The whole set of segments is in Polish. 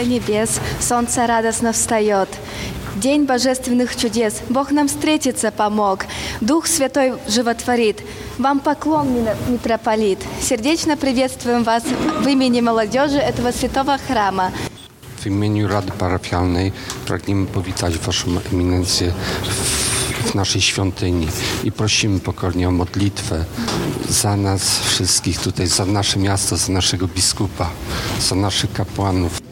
До небес, солнце радостно встает. День божественных чудес, Бог нам встретиться помог, Дух Святой животворит. Вам поклон, митрополит. Сердечно приветствуем вас в имени молодежи этого святого храма. W imieniu Rady Parafialnej pragniemy powitać Waszą eminencję w naszej świątyni i prosimy pokornie o modlitwę za nas wszystkich tutaj, za nasze miasto, za naszego biskupa, za naszych kapłanów.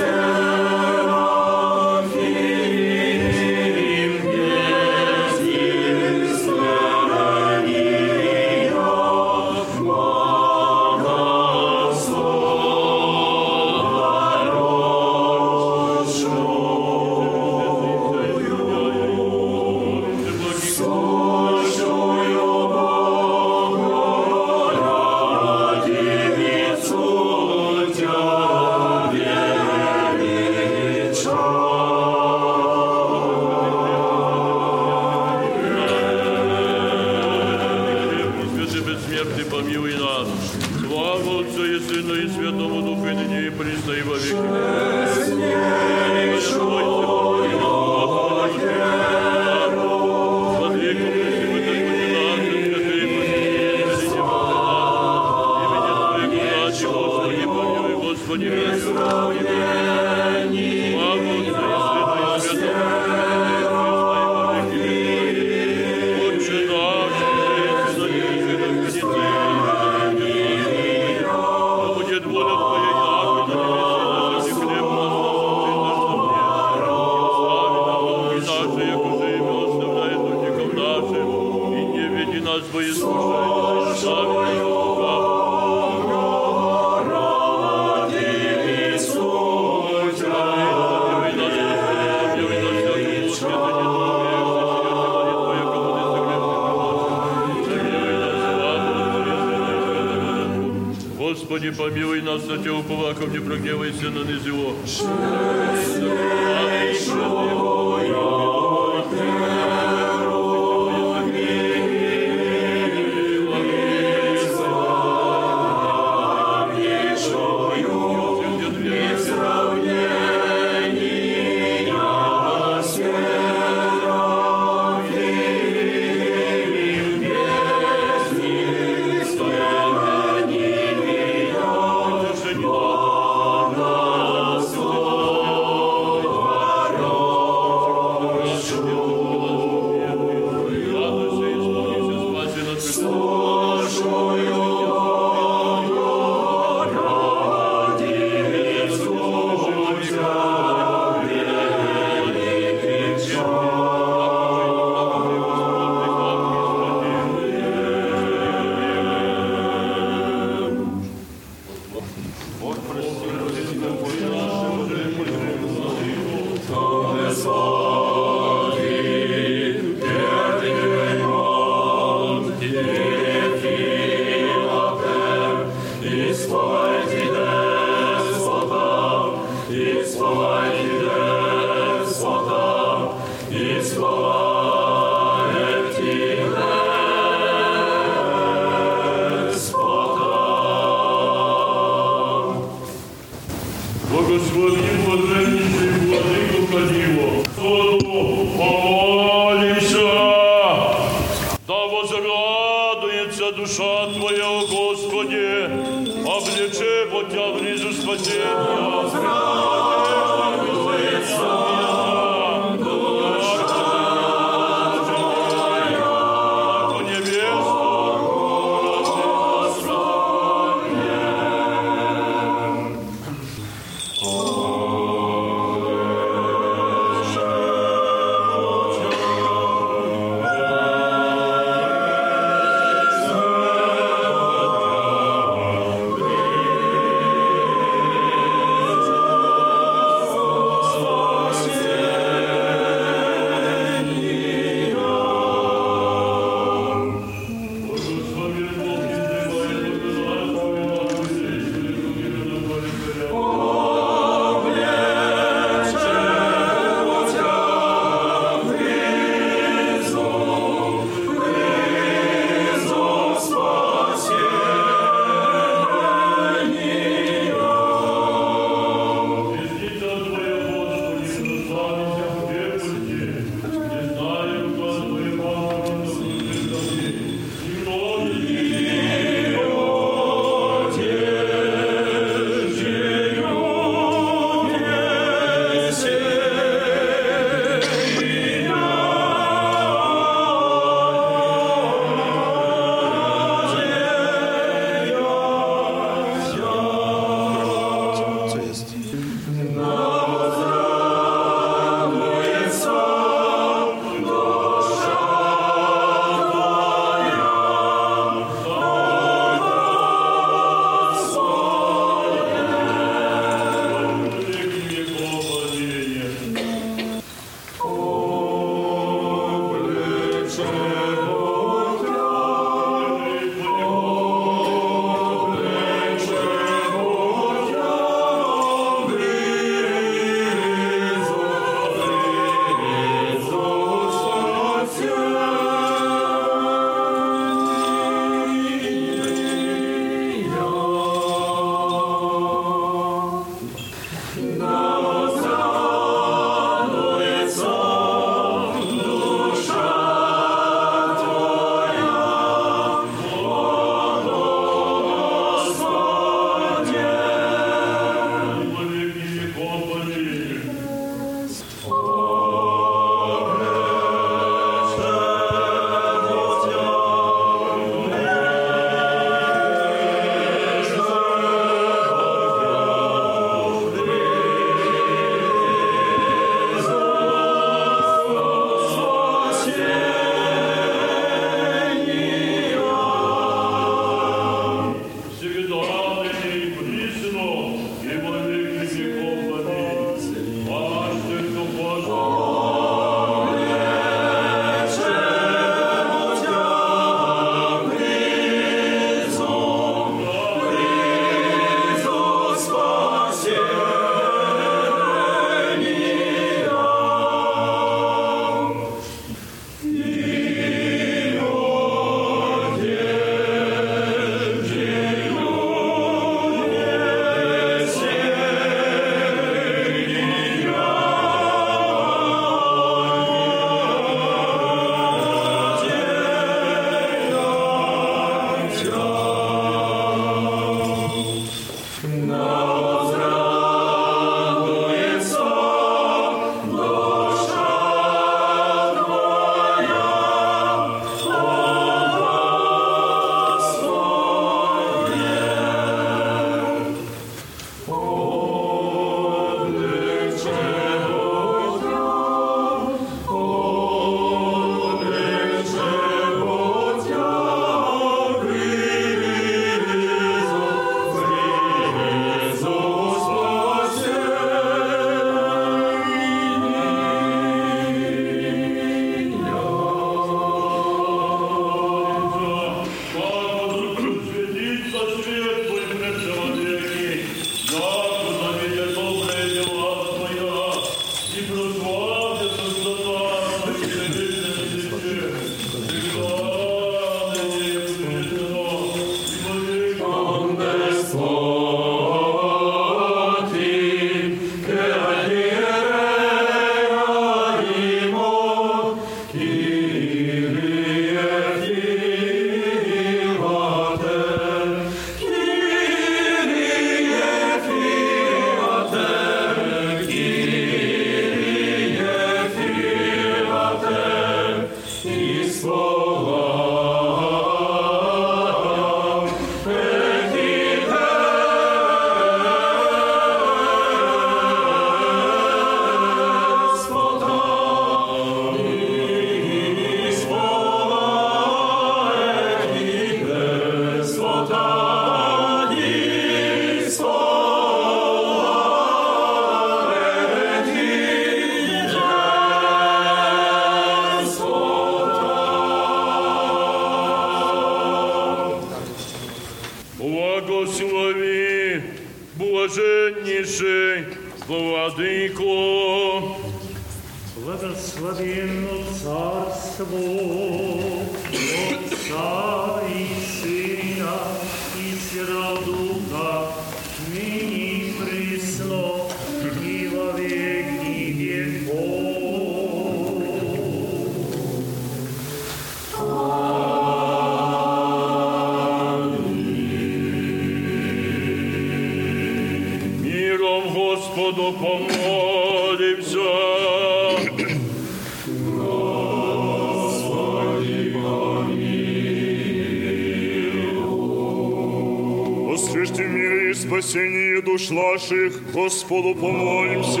Наших, Господу помолимся.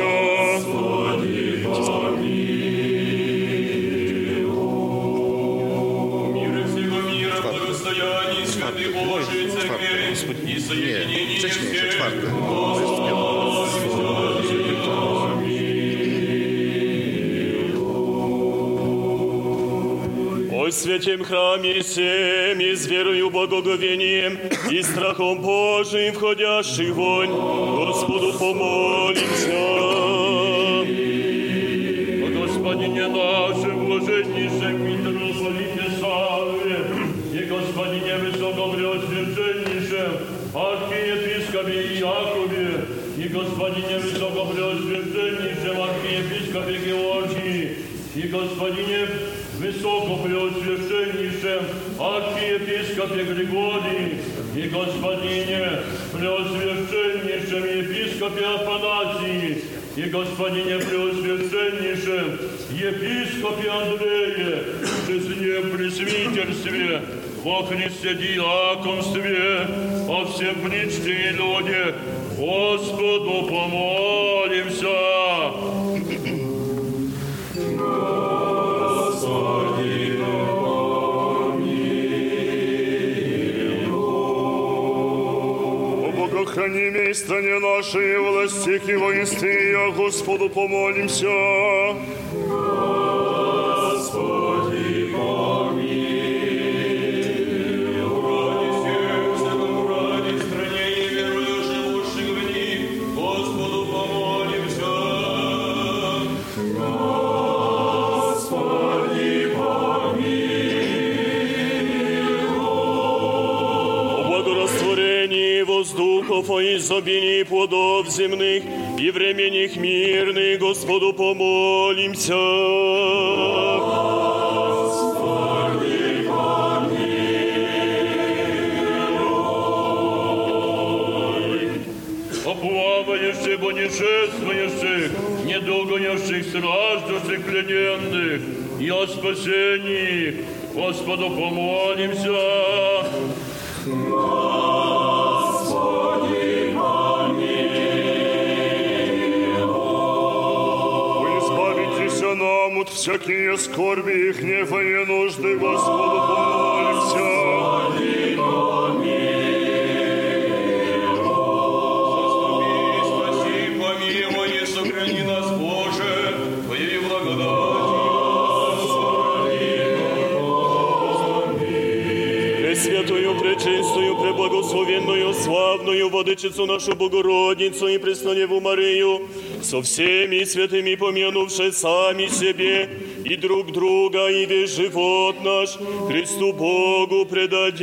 Мира всего мира, благостояние, святый Божий, Церкви, и соединение храме всем и с верою, благоговением и страхом Божиим входящих вонь, Господу помолимся. О Господине нашем, блаженнейшем митрополите Савве, и Господине высокопреосвященнейшем, архиепископе Иакове, и Господине высокопреосвященнейшем, архиепископе Георгии, и Господине высокопреосвященнейшем, архиепископе Григории, и Господине преосвященнейшем епископе Афанасии, и Господине Преосвященнейшем, епископе Андрее, честне пресвитерстве, во Христе диаконстве, о всем причте и люди, Господу помолимся. Стране нашей, властях и воинстве, Господу помолимся. Изобилии плодов земных и временных мирных, Господу помолимся. о плавающих, путешествующих, недолгонящих, страждущих, плененных, и о спасении. Господу помолимся. От всякие скорби и гнева и нужды, Господу помолимся. Спаси, помилуй и сохрани нас, Боже, Твоей благодати. Пресвятую, пречистую, преблагословенную, славную Владычицу нашу Богородицу и Пресноневу Марию, со всеми святыми помянувши сами себе и друг друга, и весь живот наш Христу Богу предадим.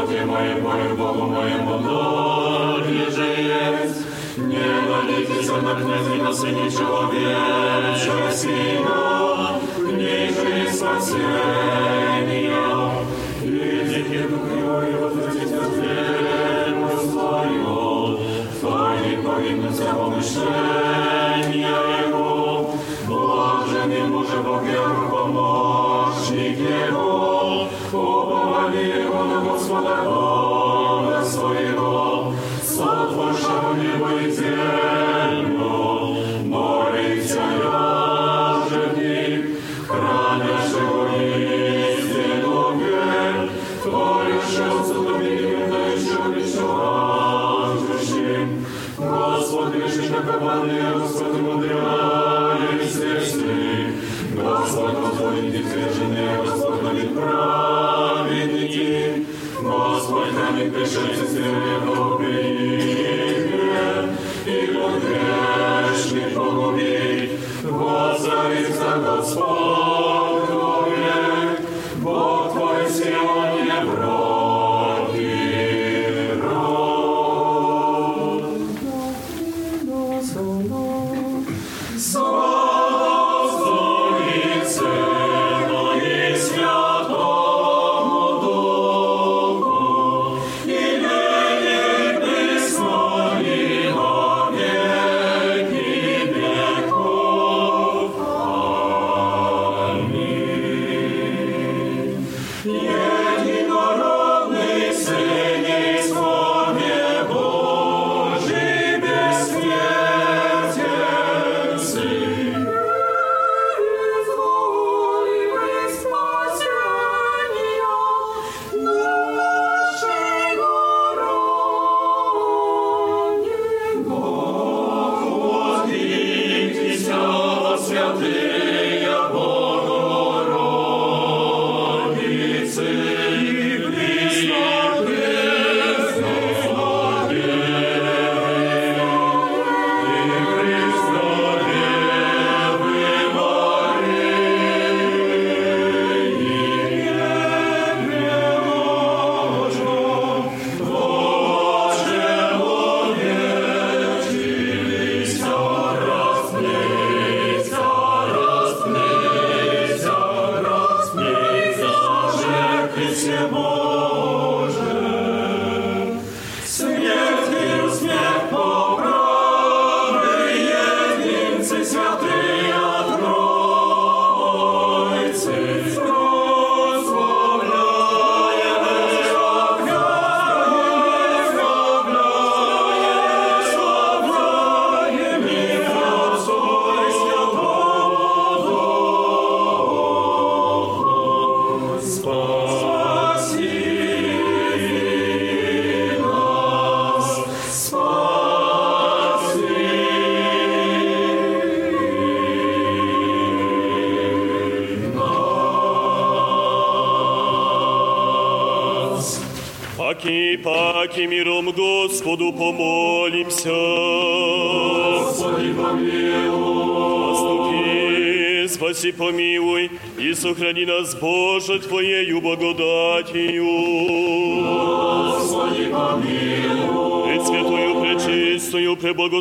Господи, моему и Богу моему надлежи есть. Не молитесь о нагневе на Сыне Человечего сего, ниже и спасения. Идите Дух Его и возвратите веру свою, Твои повинны за помышления Его. Блажен ему же Бог, помощник Его, Господа Бога своего, сотворшего небо и землю, море и все же в них, хранящего истину верь, творившего судовым, дающего лишь Господь лишь наковальня, Господь мудрая и светлый, Господь, Господь, не свежий небо, Господь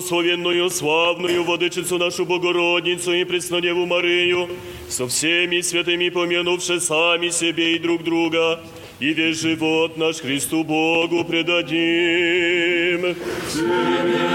благословенную, славную Владычицу нашу Богородницу и Преснодеву Марию, со всеми святыми помянувши сами себе и друг друга, и весь живот наш Христу Богу предадим. Тебе,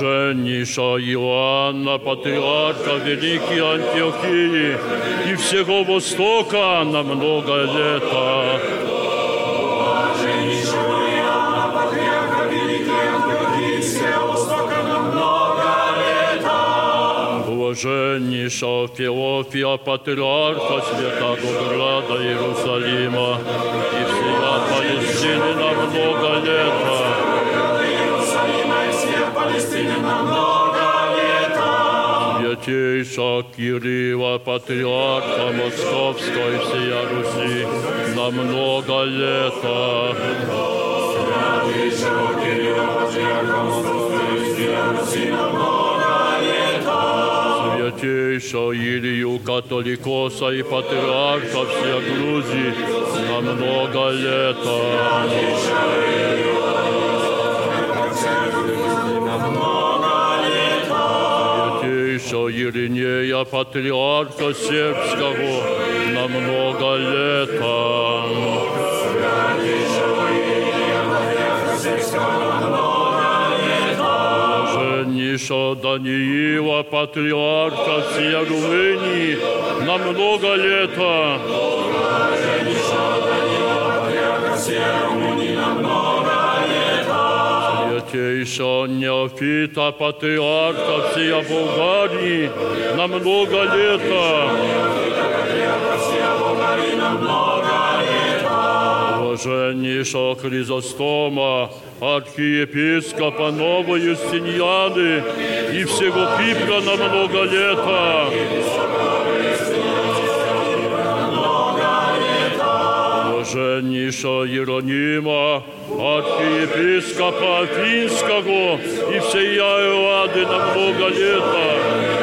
Блаженнейшего Иоанна, патриарха Великой Антиохии и всего Востока на много лет. блаженнейшего Феофия, патриарха святого града Иерусалима и всегда Палестины на много лет. Палестине на много лет. Святейшего Кирилла, патриарха Московской всея Руси, на много лет. Святейшего Кирилла, патриарха Московской всея Руси, на много лет. Святейшего Илью Католикоса и Патриарха всея Грузии на много лета. Святейшего Иринея Патриарха Сербского на много лета. Блаженнейшего Даниила, патриарха всей Румынии, на много лета. Святейшего Неофита, патриарха всей Болгарии, на много лета. Блаженнейшего Хризостома, архиепископа Новой Юстинианы и всего Кипра на много лета. Блаженнейшего Иеронима, архиепископа Афинского и всей Иоады на много лета.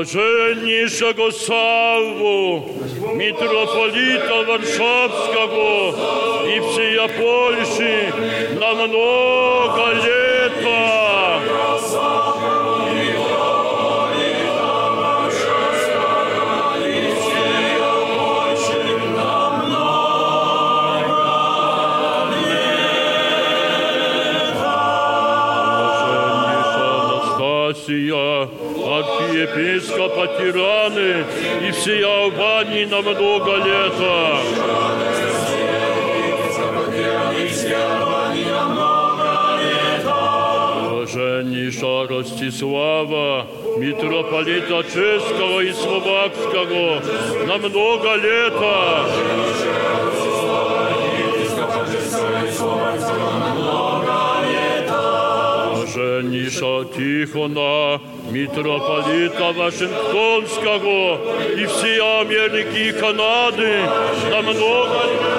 Блаженнейшего Савву, митрополита Варшавского и всея Польши на много архиепископа Тираны и всея Албании на много лета. Блаженнейшего Ростислава, митрополита Чешского и Словакского на много лета. Блаженнейшего Тихона, митрополита Вашингтонского и всей Америки и Канады на много Благослови,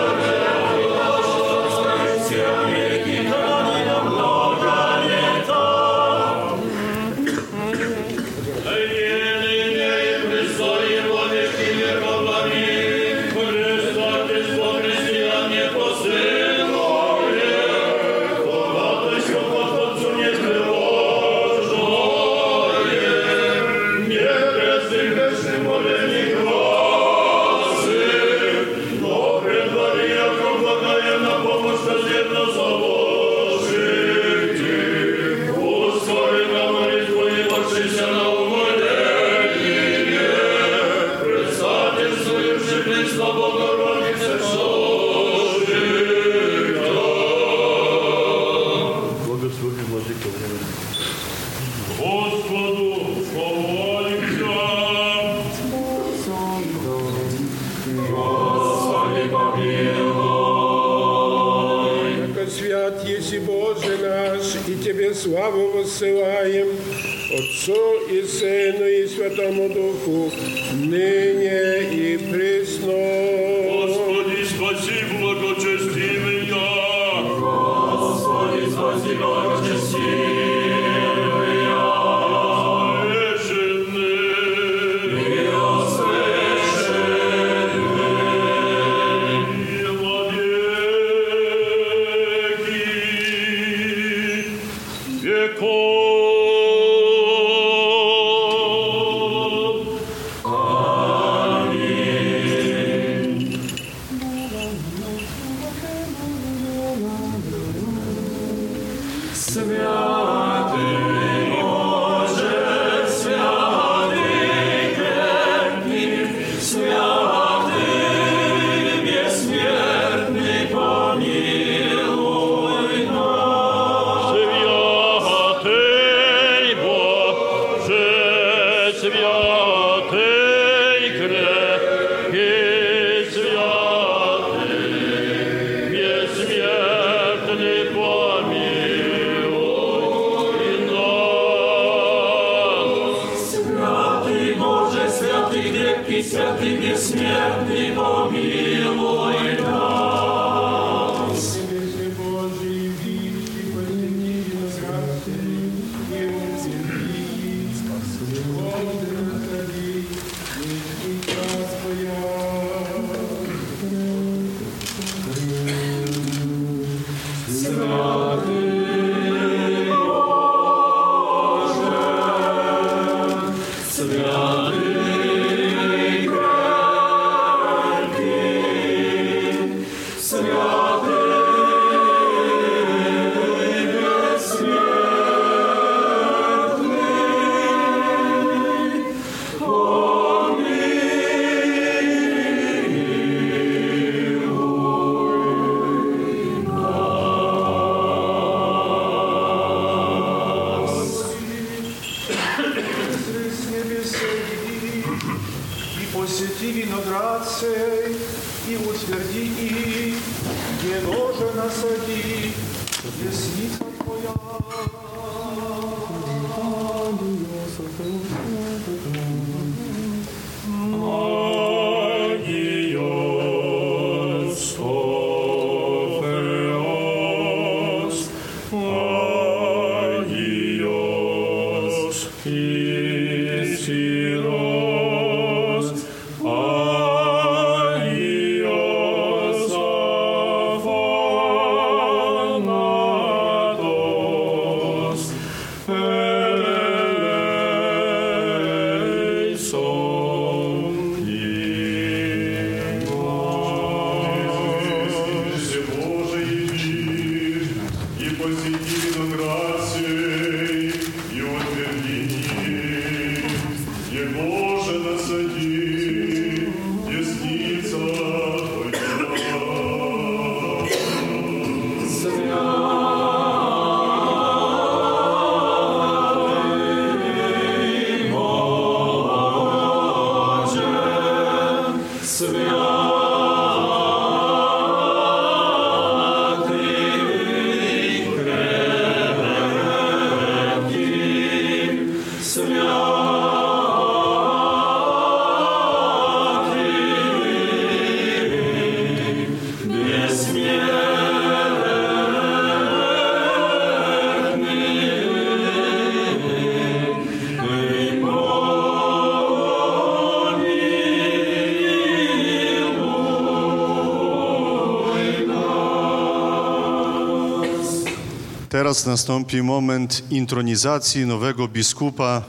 Teraz nastąpi moment intronizacji nowego biskupa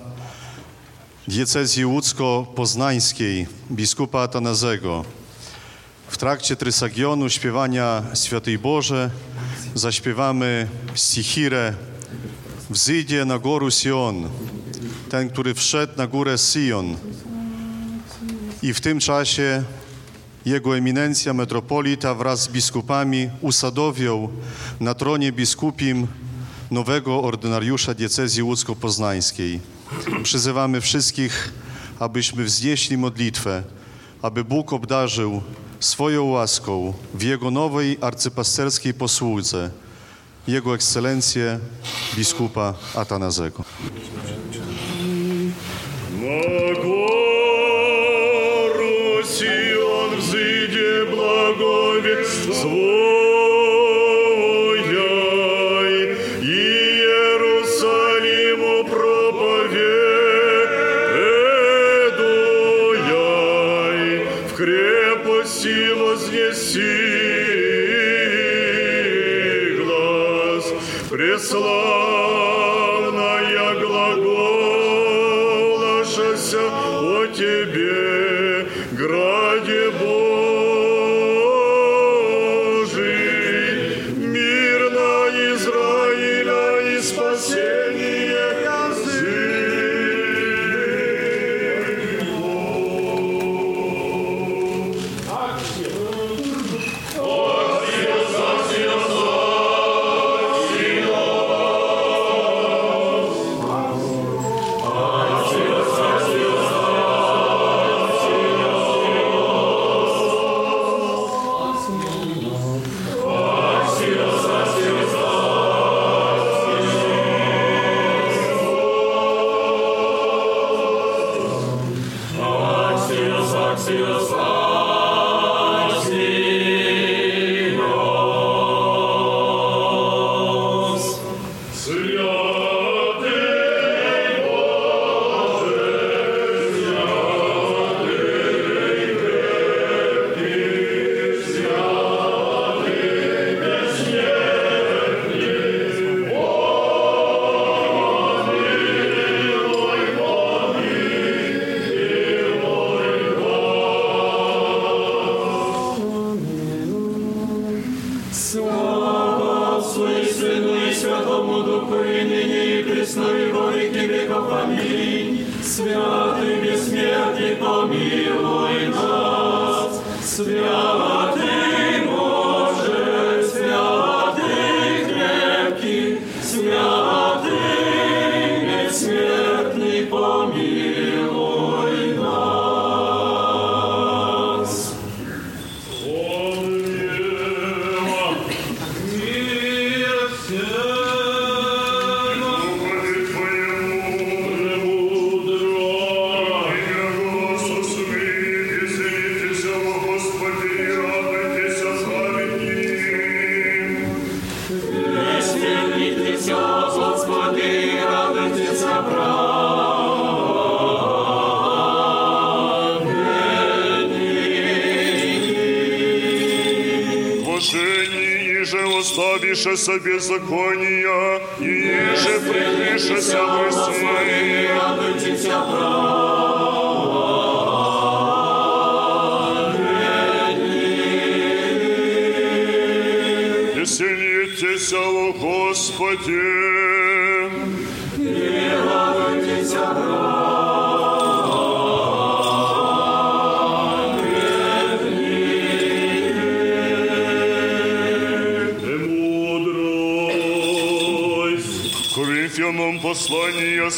diecezji łódzko-poznańskiej, biskupa Atanazego. W trakcie trysagionu śpiewania Świętej Boże zaśpiewamy stichirę Wzyjdzie na górę Sion, ten, który wszedł na górę Sion. I w tym czasie jego eminencja metropolita wraz z biskupami usadowią na tronie biskupim nowego ordynariusza diecezji łódzko-poznańskiej. Przyzywamy wszystkich, abyśmy wznieśli modlitwę, aby Bóg obdarzył swoją łaską w Jego nowej arcypasterskiej posłudze Jego Ekscelencję biskupa Atanazego. На гору Сион взыди благовесть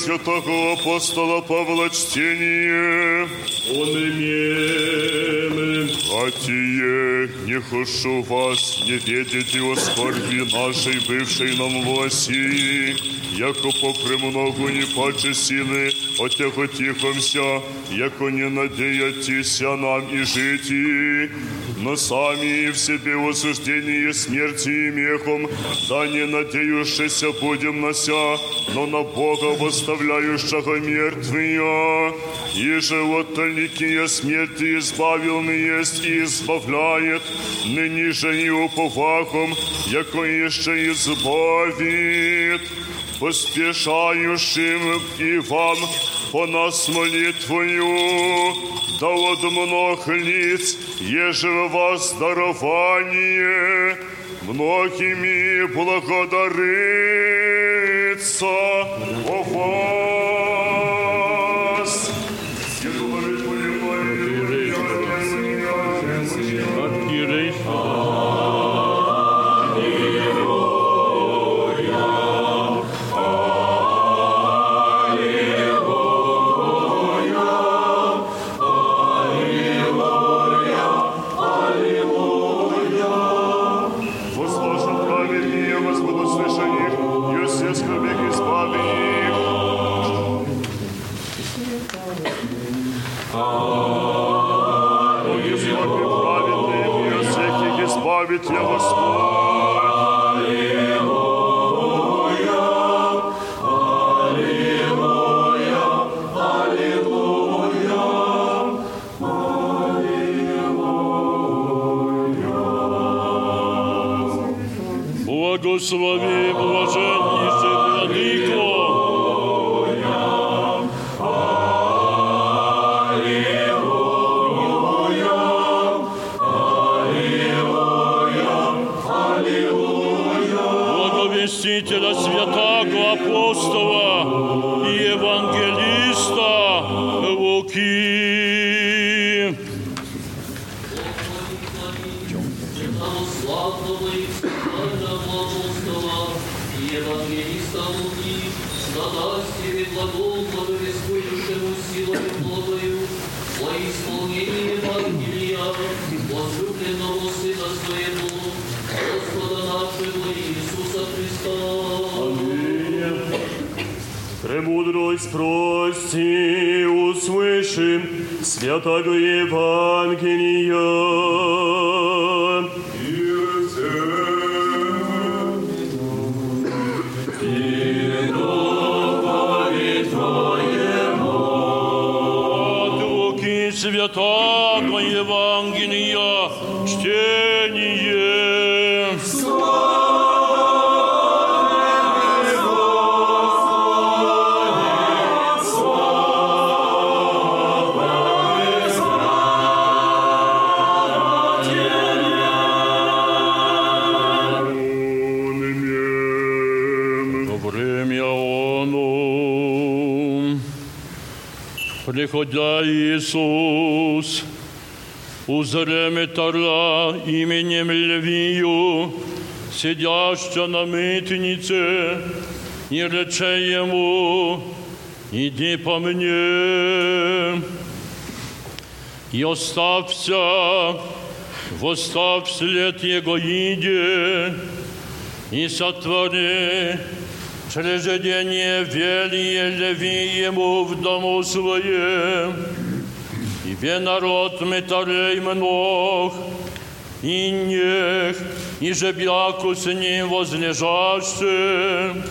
Святого апостола Павла чтение. Он имеем. Братья, не хочу вас не ведите о скорби нашей, бывшей нам в России, яко попремногу не паче силы, отяготихомся, яко не надеятися нам и жити, но сами в себе осуждение смерти и мехом, да не надеющийся будем нося, но на Бога восставляющего мертвые, и животольникие смерти избавленный есть и избавляет, ныне же и уповахом, яко еще избавит, поспешающим и вам по нас молитвою, да от многих лиц, еже вас дарование, многими благодарится Христа. Премудрость прости, услышим, Святого Приходя Иисус, узрем Тара именем Левию, сидяща на мытнице, и рече ему, иди по мне, и оставься, восстав вслед его иде, и сотвори чреждение велье леви ему в дому своем, и ве народ метарей мног, и нех, и же бяку с ним возлежащим,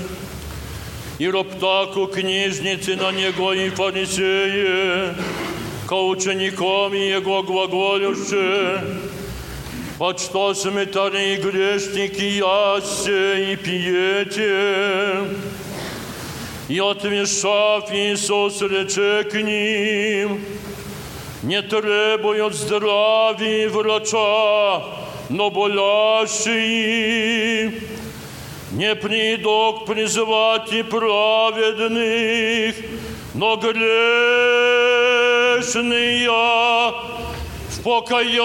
и роптаку книжницы на него и фарисеи, ко ученикам его глаголюще, под что сметари грешники ясте и пьете. И отвешав Иисус рече к ним, не требуют здравия врача, но болящие. Не придок призывать и праведных, но грешные в покаяние.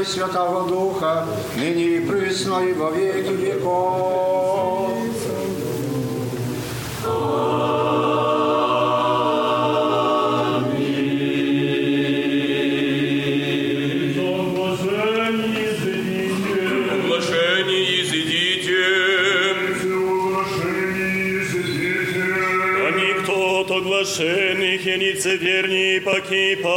и Святого Духа, ныне и присно и во веки веков. Совершенных и лицеверней покипа,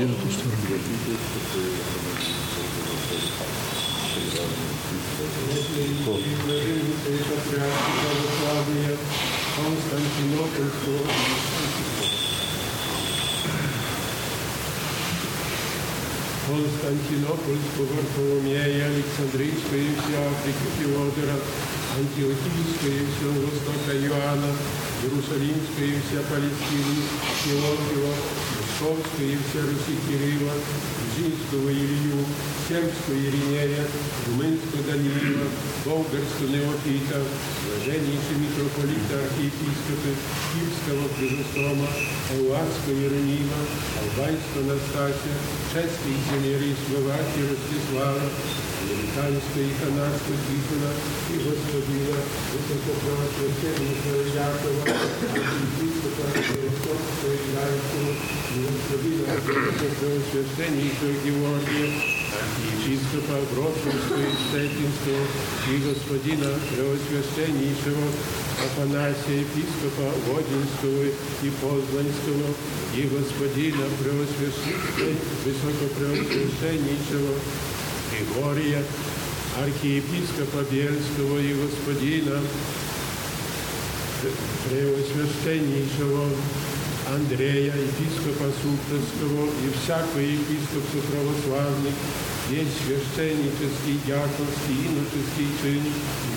проходи, на ту сторону. Константинопольского Варфоломея, Александрийского и вся Африка Феодора, Антиохийская и все Востока Иоанна, Иерусалимская и вся Палестина, Феофила, Московская и вся Руси Кирилла, Жинского Илью, Сербского Иринея, Румынского Даниила, Болгарского Неофита, Блаженнейший митрополита архиепископы, Киевского Хризостома, Эуадского Иеронима, Албанского Настасия, Чешской земли Словакии Ростислава, Американского и канадского Тихона и господина Высокопросвященника Якова, архиепископа Московского и Гданьского, и господина Высокопросвященника Георгия, архиепископа Вроцлавского и Штетинского и господина Преосвященнейшего Афанасия, епископа Водинского и Познанского и господина Преосвященнейшего Высокопреосвященнейшего Григория, архиепископа Бельского и господина Преосвященнейшего Андрея, епископа Сухтовского и всякого епископа православных, весь священнический, дьяконский, иноческий чин,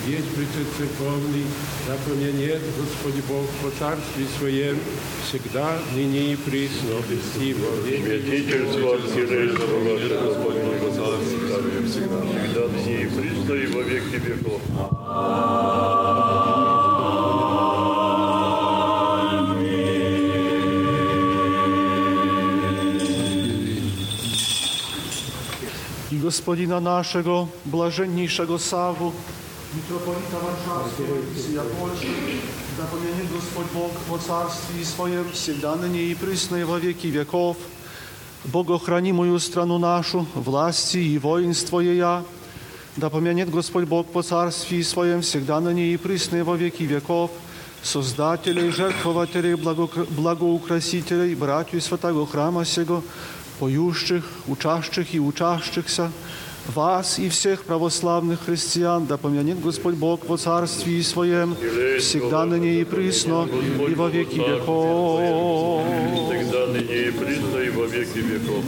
весь прецерковный, да помянет Господь Бог по царстве Своем, всегда, ныне и присно, и во Святительство Архиерея Ваше Господь Благословен. Всегда, всегда, ныне и присно, и во веки веков. gospodina naszego, blażenniejszego Sawu, mitropolita Warszawskiego i Syja Polski, da pomянет Господь Бог во Царстве Своем, всегда ныне и присно и во веки веков. Богохранимую страну нашу, власти и воинство ея, да помянет Господь Бог по Царстве Своем, всегда ныне и присно и во веки веков. Создателей, жертвователей, благо- благоукрасителей, братью святого храма сего, поющих, учащих и учащихся, вас и всех православных христиан, да помянет Господь Бог во Царстве Своем, всегда ныне и присно, и во веки веков. Всегда, ныне и присно, и во веки веков.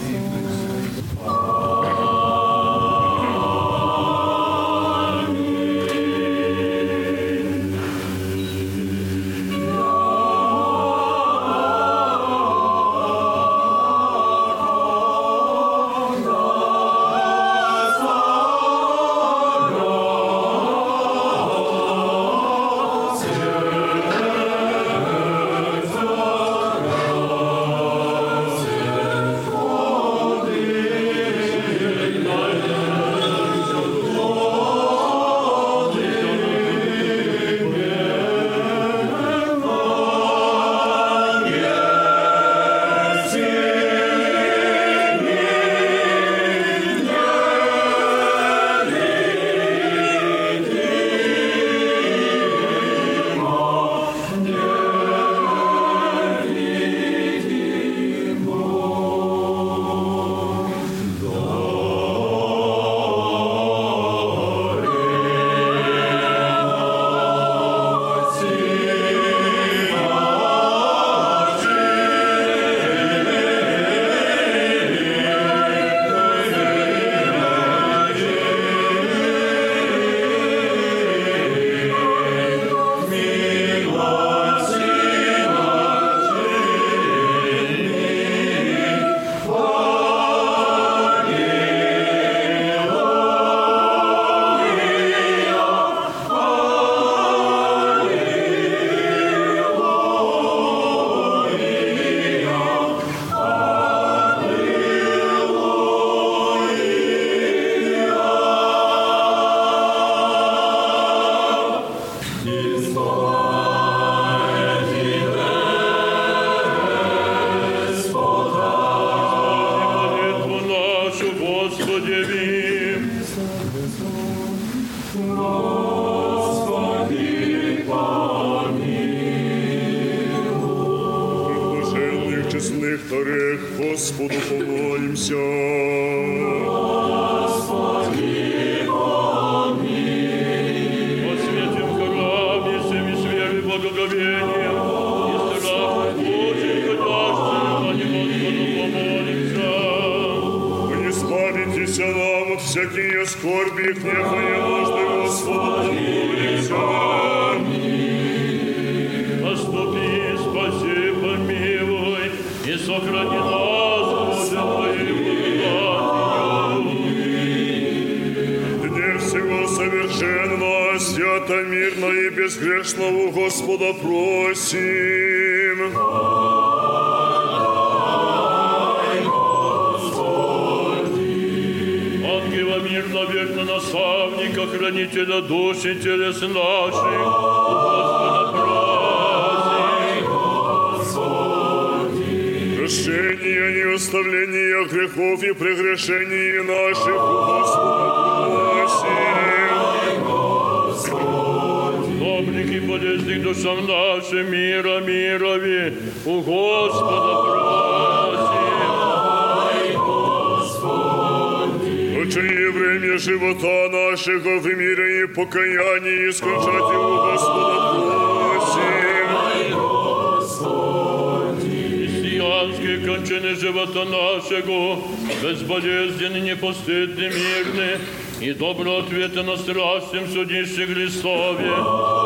Господу помолимся. Господи, помилуй. Во свете храм, и всеми свями благоговением, и страх Божий, ходящий, ради Господу помолимся. Не спавитесь нам всякие скорби, гнева и безгрешного Господа просим. Подай, Господи. Ангела мирно век на наставника, хранителя души телес наших. Господа просим. Господи. Прощения и оставления грехов и прегрешений наших, Господи. И полезных душам нашим мира мирови, у Господа просим. Очи время живота нашего в мире и покаянии скончать у Господа. Христианские кончины живота нашего, безболезненны, непостыдны, мирны, и добро ответы на страстям судище Христове.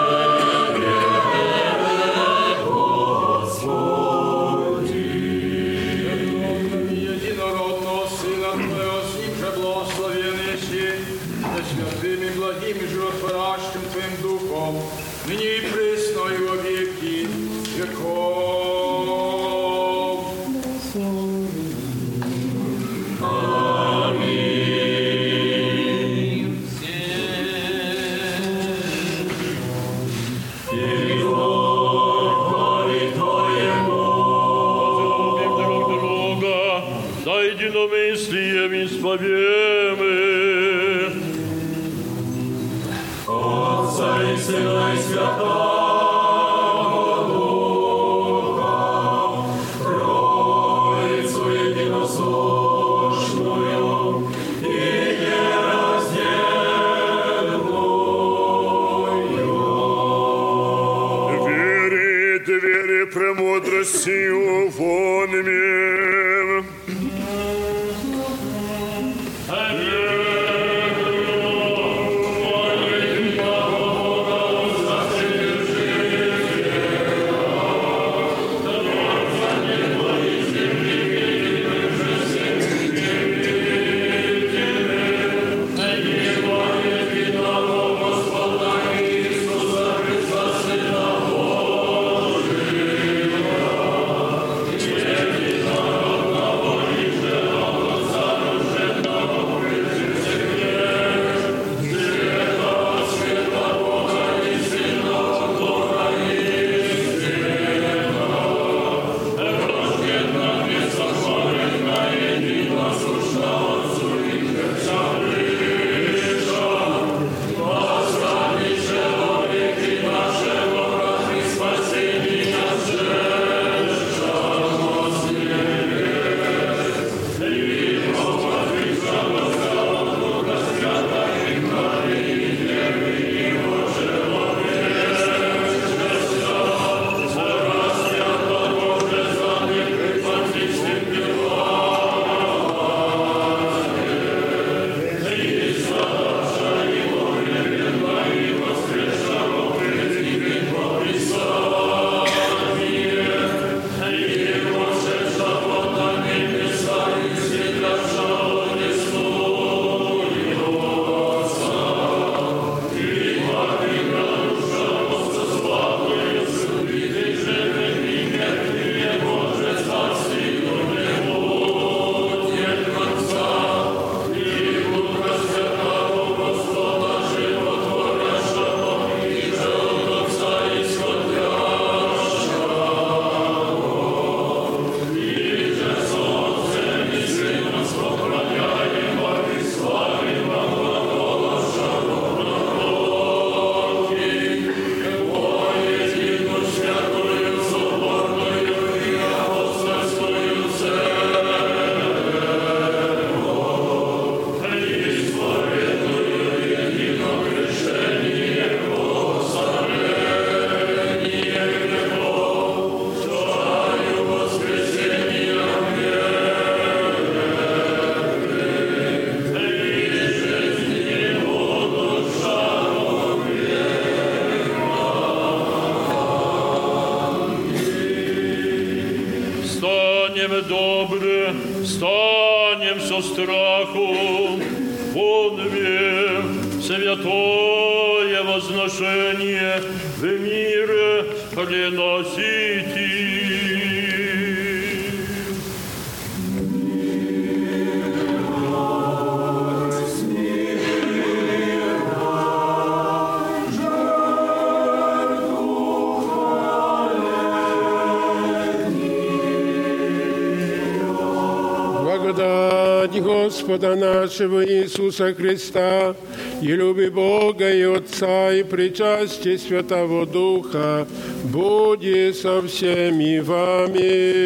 Господа нашего Иисуса Христа, и люби Бога и Отца, и причастие Святого Духа, буди со всеми вами.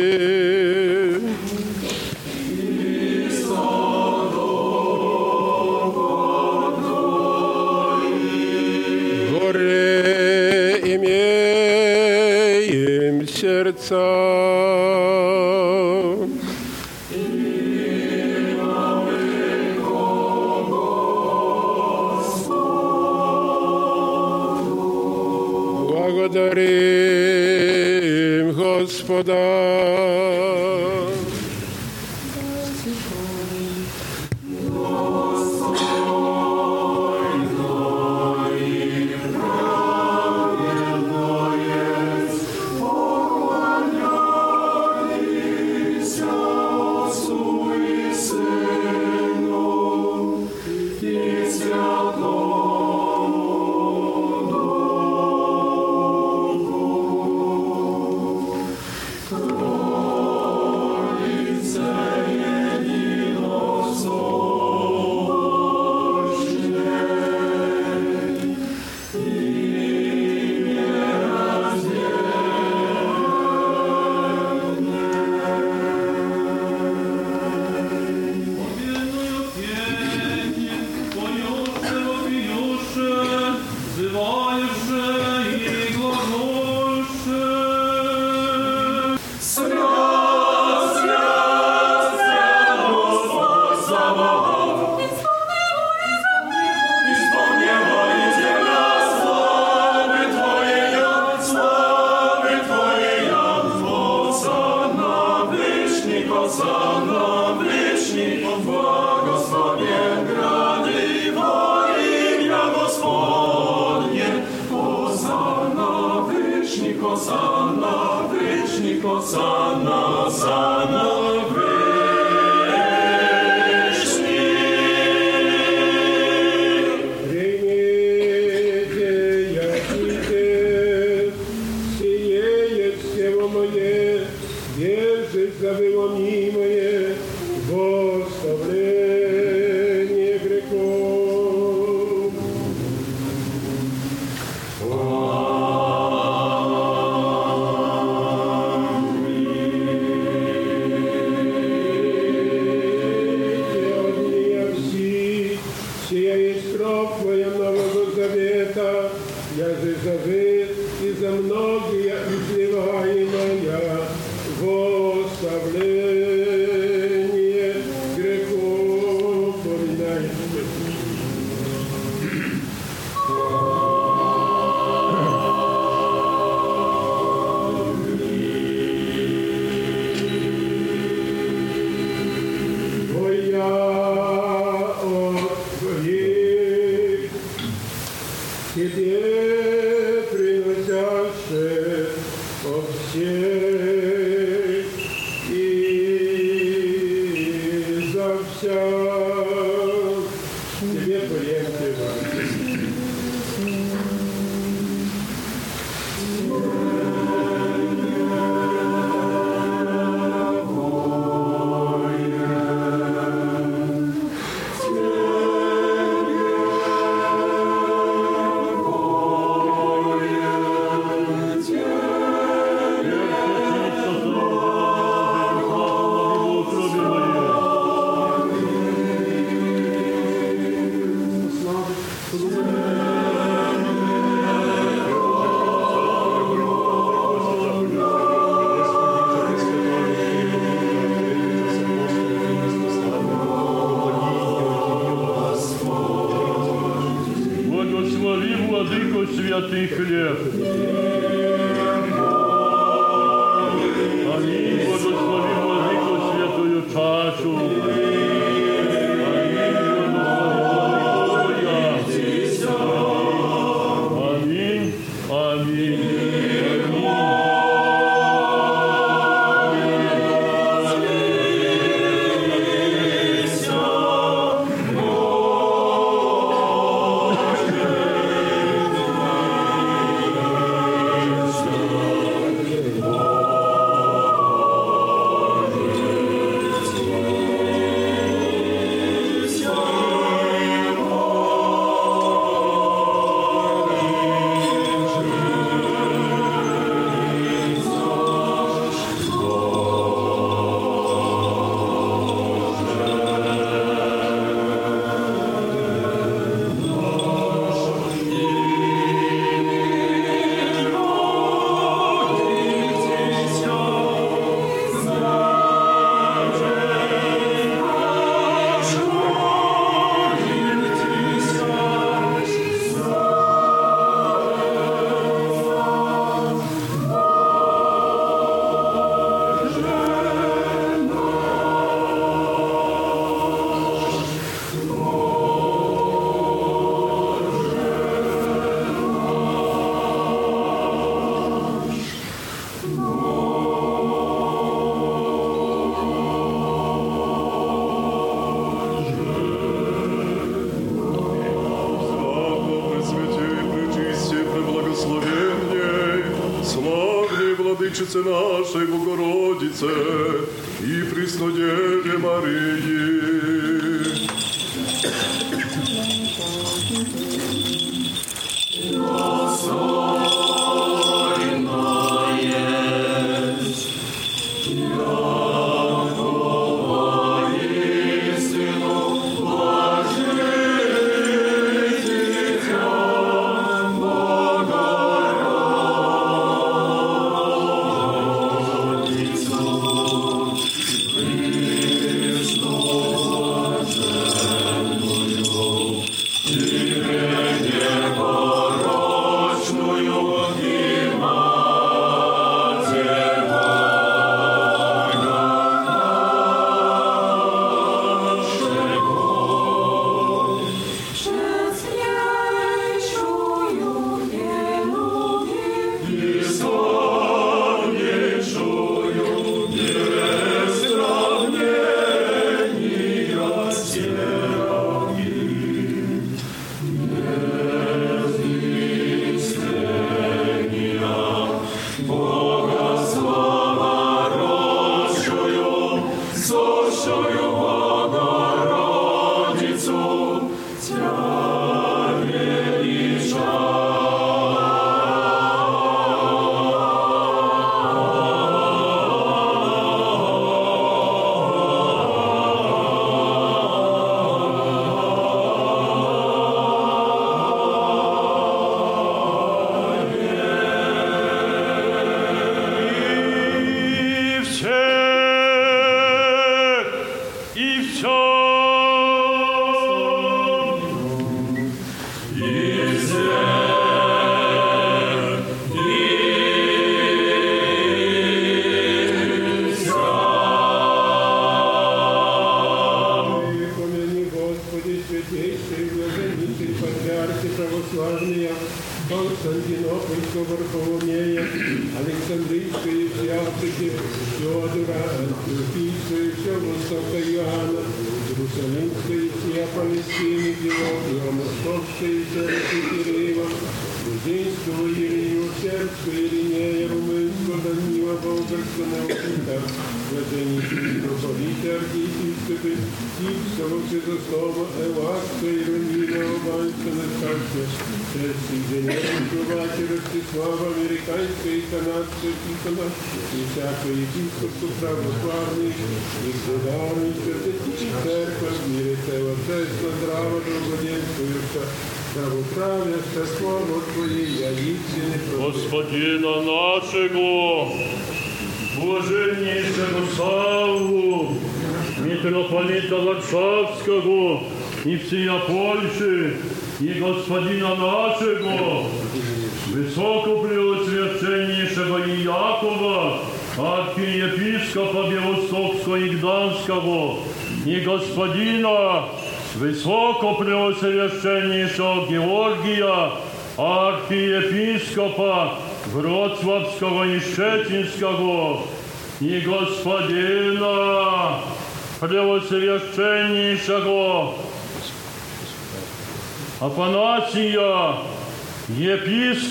Горе имеем сердца.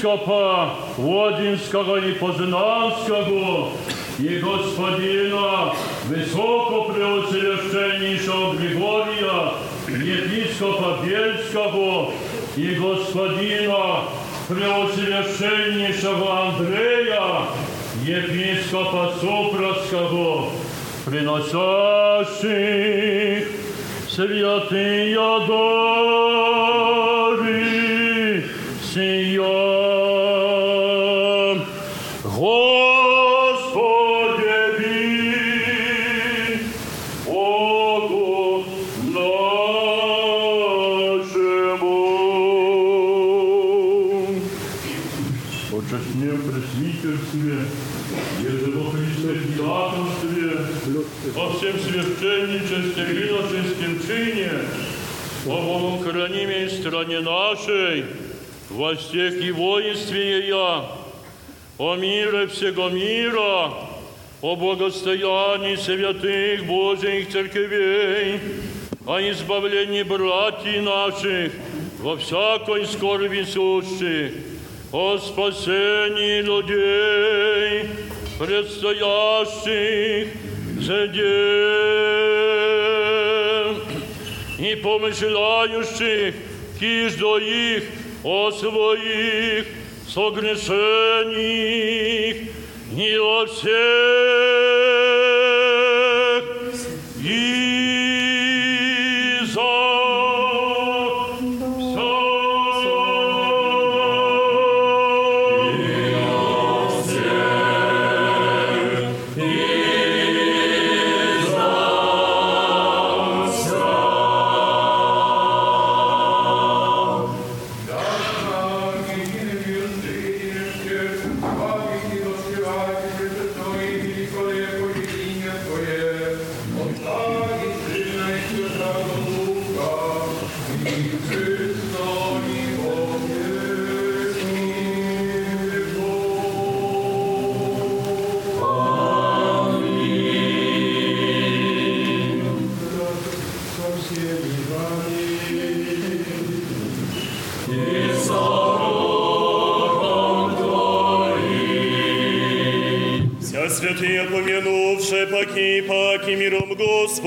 biskupa Łodzinskiego i Poznańskiego i gospodina wysoko preoczyszczenniejszego Grigoria, episkopa Bielskiego i gospodina preoczyszczenniejszego Andrzeja, episkopa Suprowskiego, przynoszących святые дом. всего мира, о благостоянии святых Божьих церквей, о избавлении братьев наших во всякой скорби сущих, о спасении людей, предстоящих задел, и помышляющих желающих, до их, о своих, согрешений не во всех.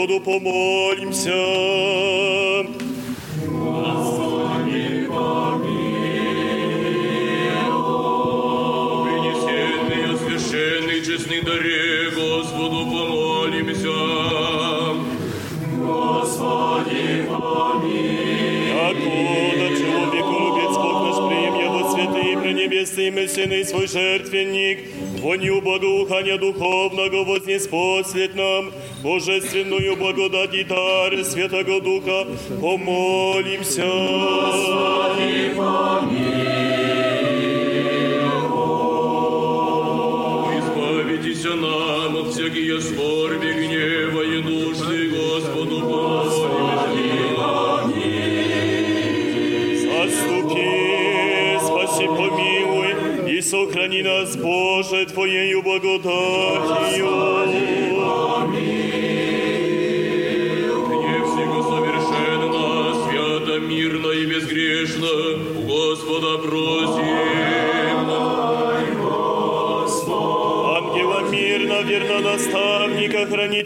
do pulmão. Божественную благодать и дары Святого Духа, помолимся. Господи, Избавитесь нам от всякие скорби, гнева и нужды, Господу помолимся. Заступи, спаси, помилуй и сохрани нас, Боже, Твоею благодатью.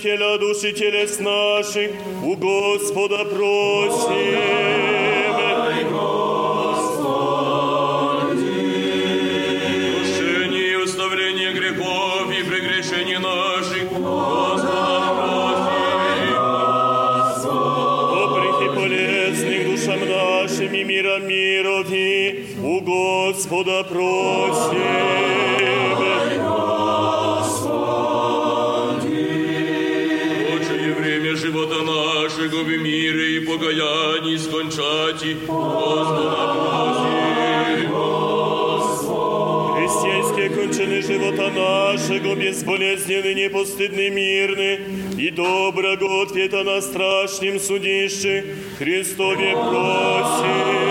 Хранителя души телес наших, у Господа просим. Нашего, безболезненный, непостыдный, мирный, и доброго ответа на страшном судище, Христове просим.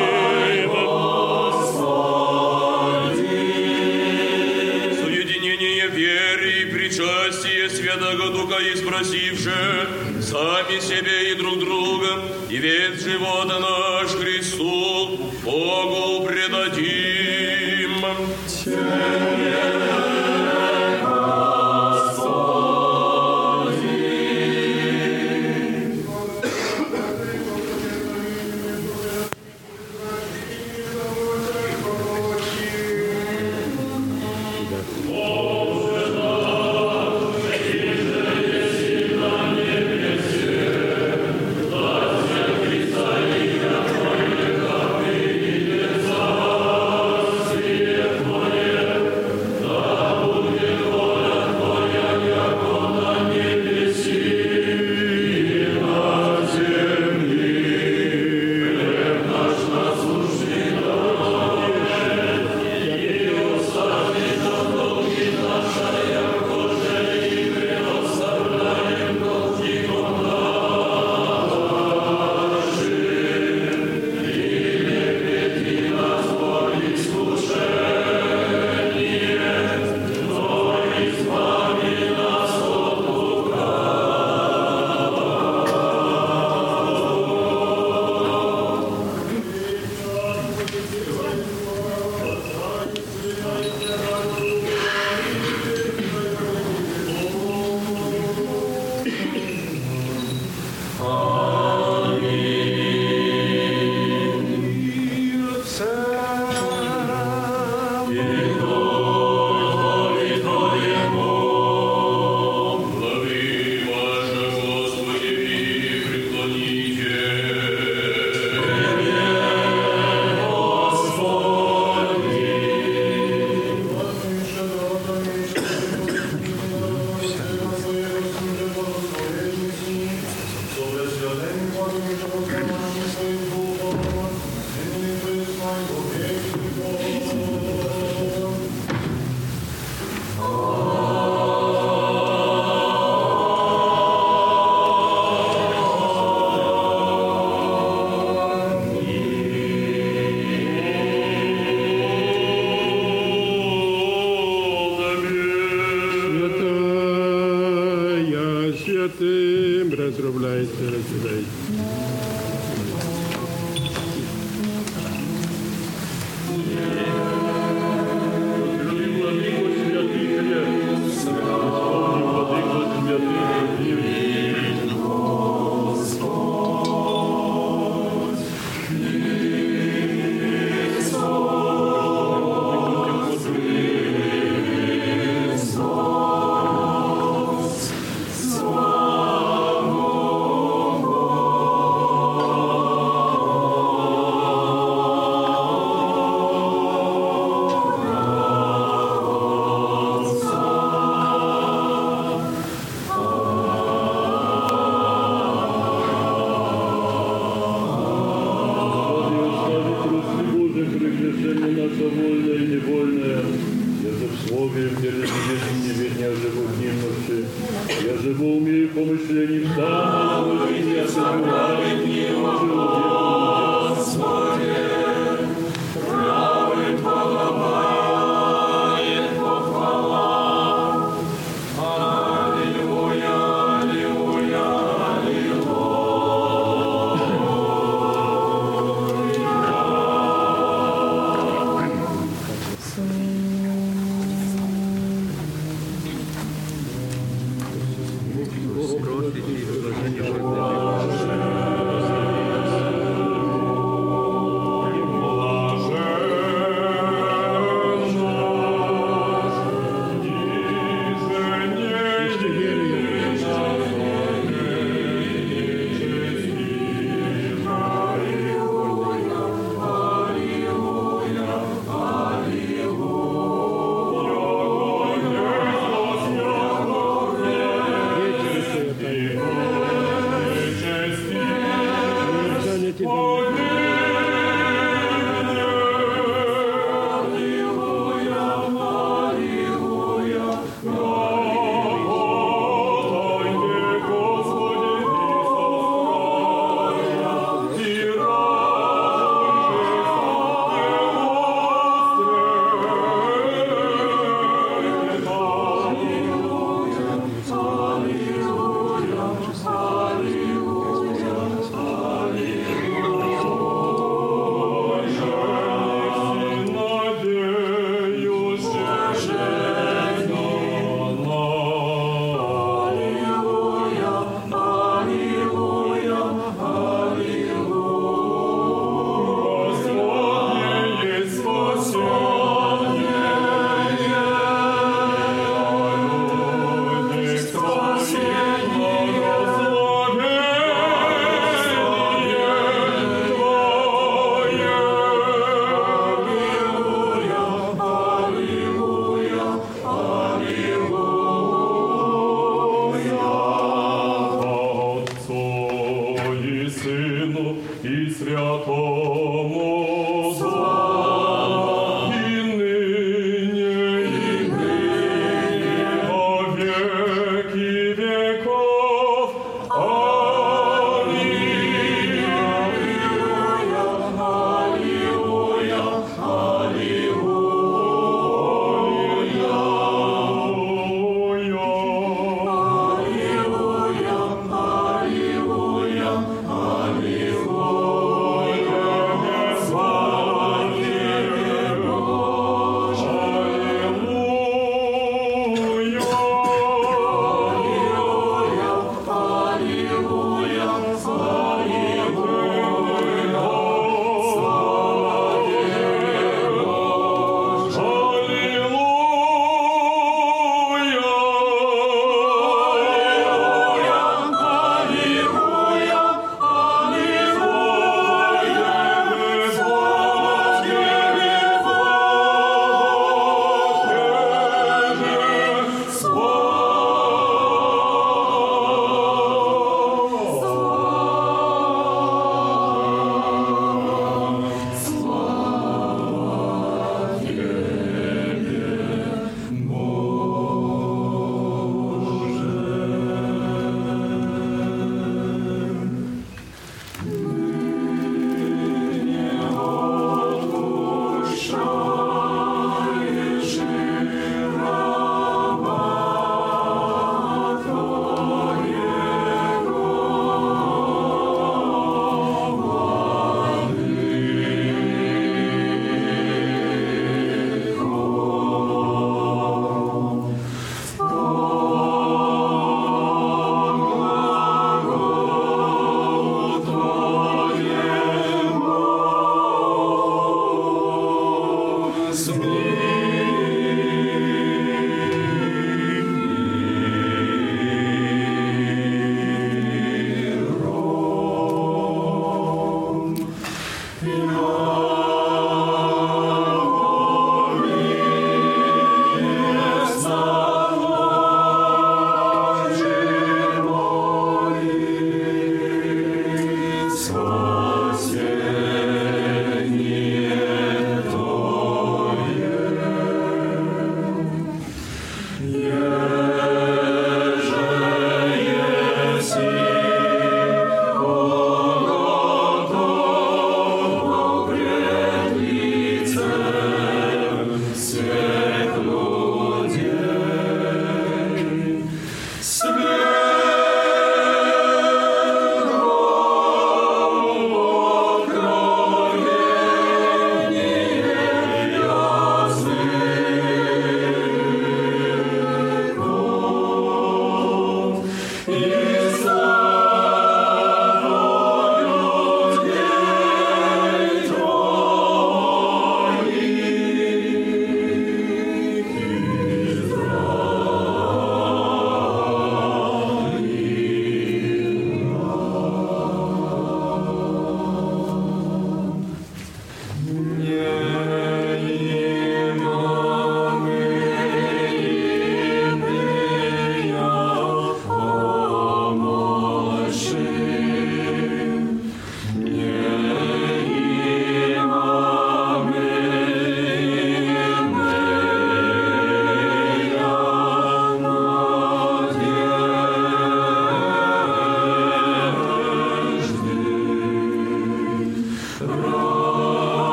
Соединение веры и причастие Святого Духа испросивше, сами себе и друг друга, и весь живота наш Христу, Богу предадим. Господи,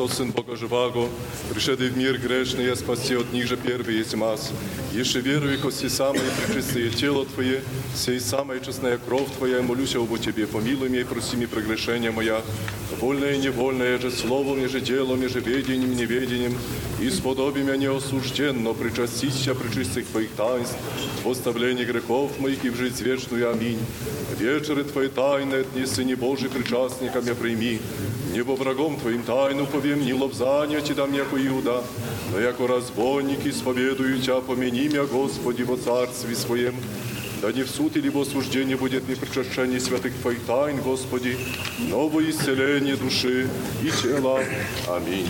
Христос, Сын Бога Живаго, пришедший в мир грешный, я спаси от них же первый есть мас. Еще верую, кости самое пречистое тело Твое, сей самая честная кровь Твоя, молюсь об Тебе, помилуй меня и прости мне прегрешения моя, вольное и невольное, же словом, же делом, же ведением, неведением, и сподоби меня неосужденно причастися причистых Твоих таинств, в оставлении грехов моих и в жизнь вечную. Аминь. Вечеры Твои тайны отнеси, не Божий причастникам я прими, небо врагом Твоим тайну повем, не лобзание Ти дам, яко Иуда, но яко разбойник исповедую Тя, помяни меня, Господи, во царстве Своем, да не в суд или в осуждение будет не причащение святых Твоих тайн, Господи, но во исцеление души и тела. Аминь.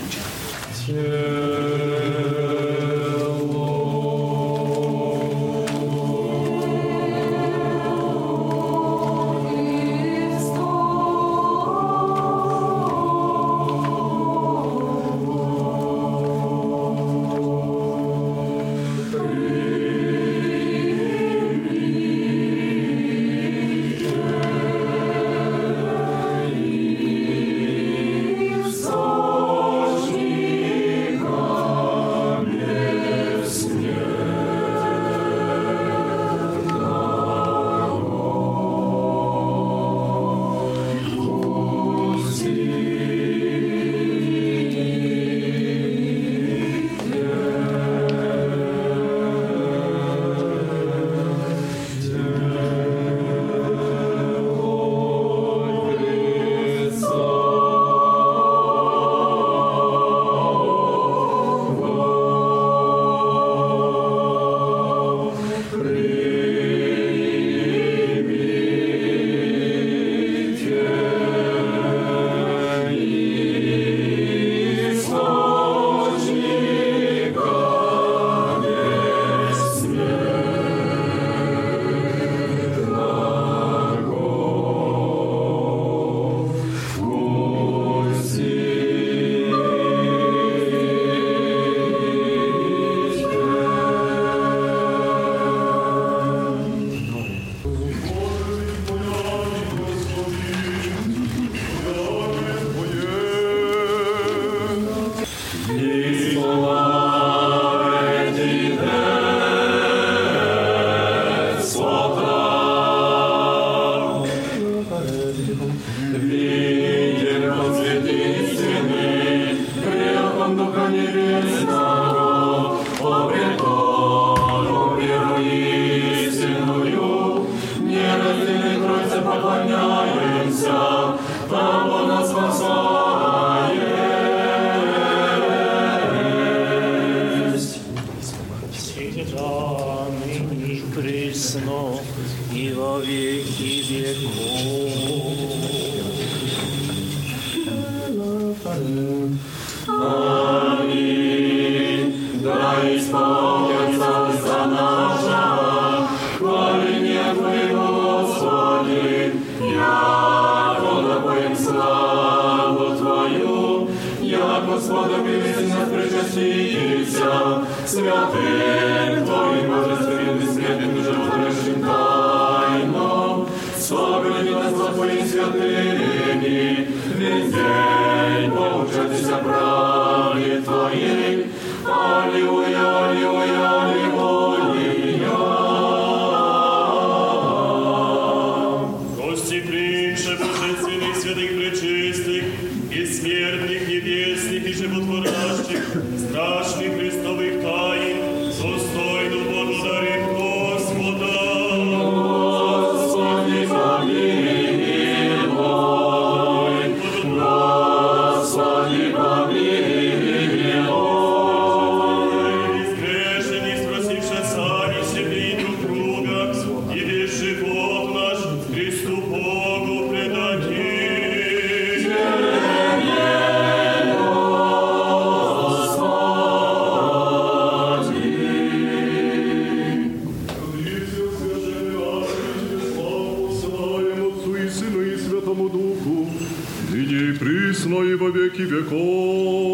べきべこ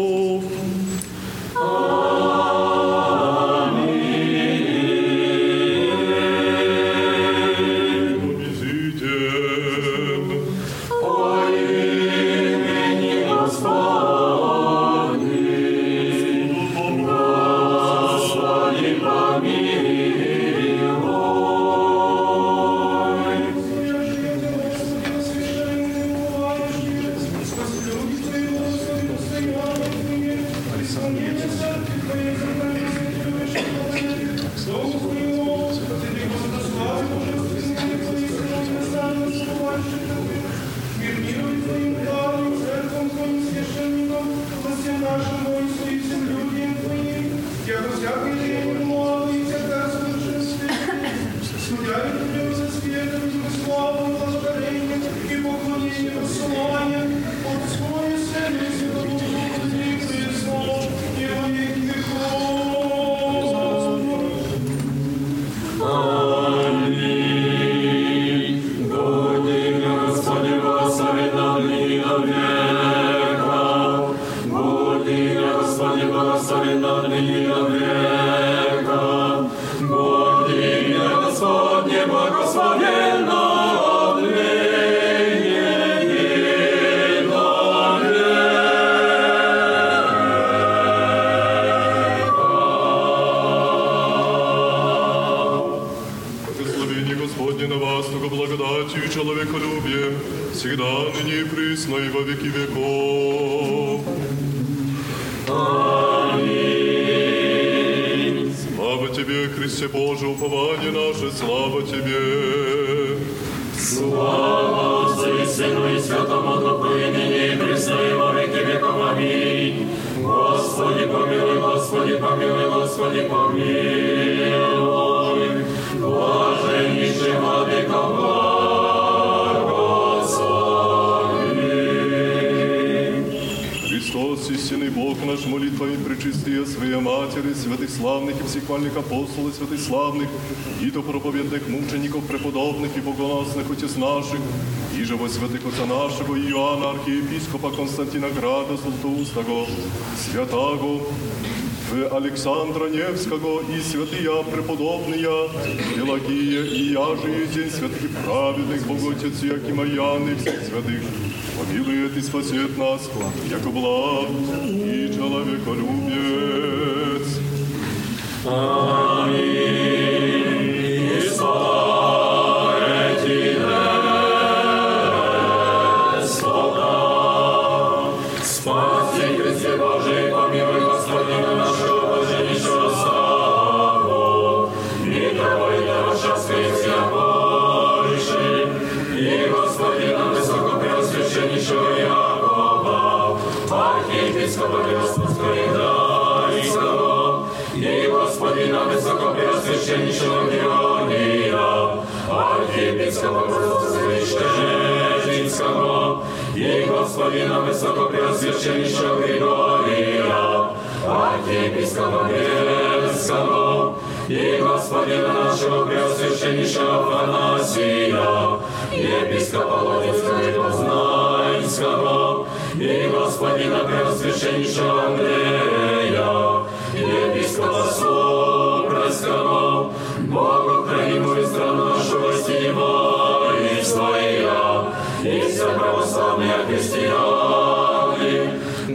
Константинограда Султустого, Святаго, в Александра Невского и Святые преподобные, Пелагия и я же день святых праведных, Боготец Якима Яны, всех святых, помилует и спасет нас, яко благ и человеколюбец. Аминь. Высокопреосвященнейшего Григория, архиепископа Бельского и господина нашего Преосвященнейшего Афанасия, епископа Лодицкого и Познанского, и господина Преосвященнейшего Андрея, епископа Супрасского, Богу хранимую страну нашего Сиева и своя, и все православные христиане,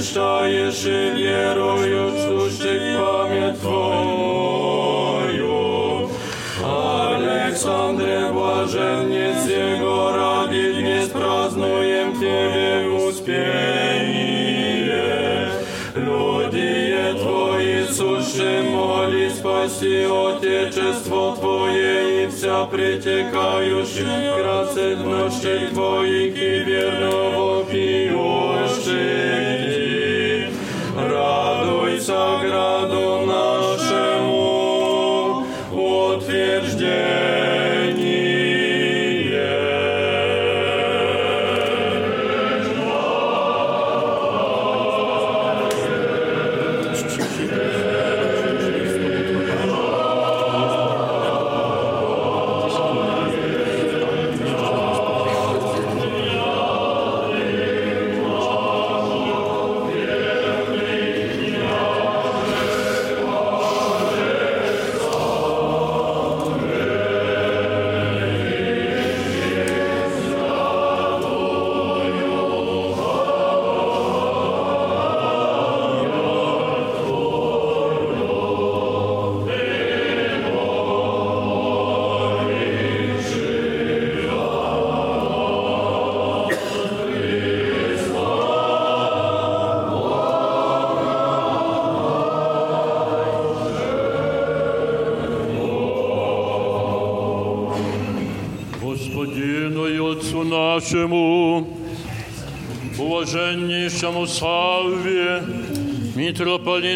просвещаешь и верою чтущих память Твою. Александре блаженнице ради весть празднуем Тебе успение. Люди Твои суши моли, спаси Отечество Твое и вся притекающая ночей Твоих и верного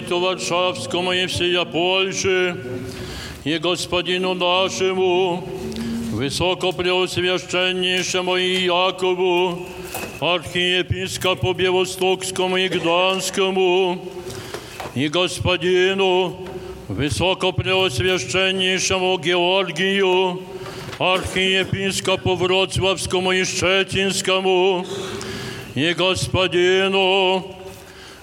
митрополиту Варшавскому и всея Польши, и господину нашему, высокопреосвященнейшему Иакову, архиепископу Белостокскому и Гданскому, и господину высокопреосвященнейшему Георгию, архиепископу Вроцлавскому и Щетинскому, и господину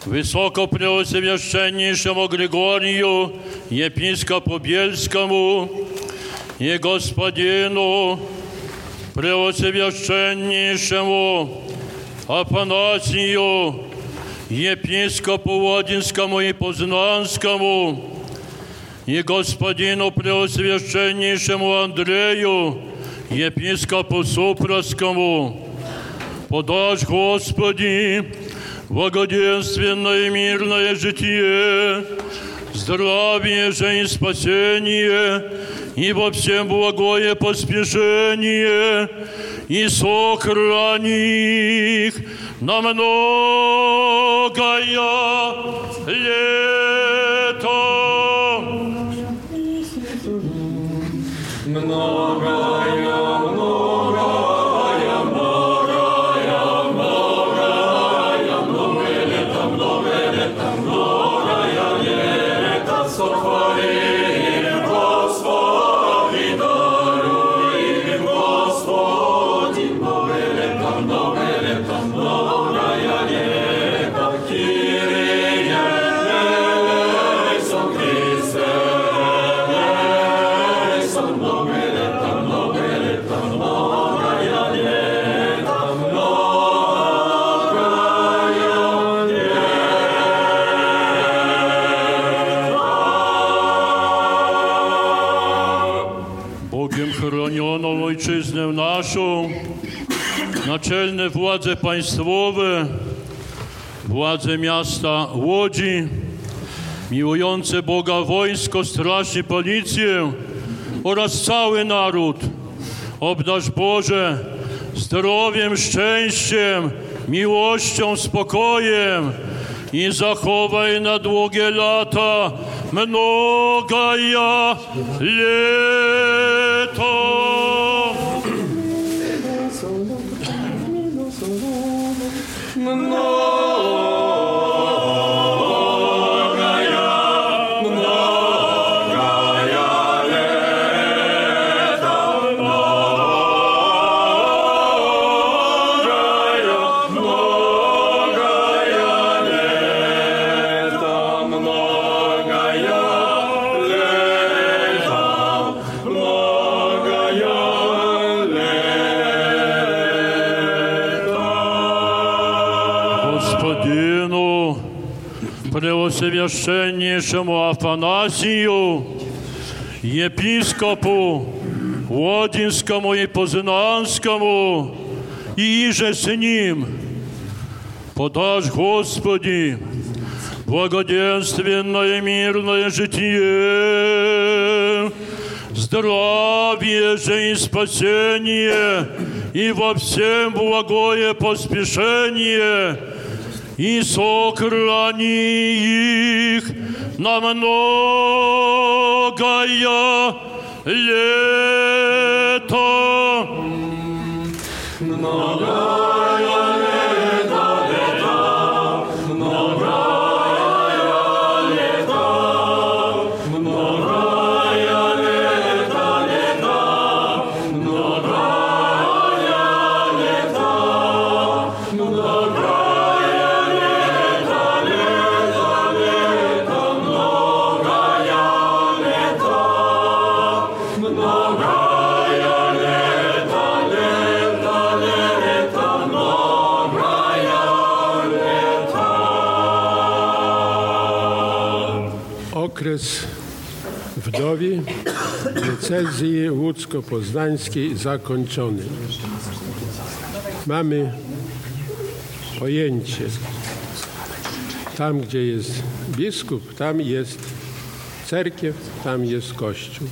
высокопреосвященнейшему Григорию, епископу Бельскому, и господину преосвященнейшему Афанасию, епископу Владинскому и Познанскому, и господину преосвященнейшему Андрею, епископу Супровскому, Подашь, Господи, благоденственное и мирное житие, здравие, жизнь, спасение, и во всем благое поспешение, и сохрани их на многое лето. Многое, многое, władze państwowe, władze miasta Łodzi, miłujące Boga wojsko, straż i policję oraz cały naród. Obdarz Boże zdrowiem, szczęściem, miłością, spokojem i zachowaj na długie lata mnogaja leto. Преосвященнейшему Афанасию, епископу Водинскому и Познанскому, и иже с ним, подашь, Господи, благоденственное мирное житие, здравие же и спасение, и во всем благое поспешение, и сохрани их на многое лето. Okres wdowi diecezji łódzko-poznańskiej zakończony. Mamy pojęcie. Tam, gdzie jest biskup, tam jest cerkiew, tam jest kościół.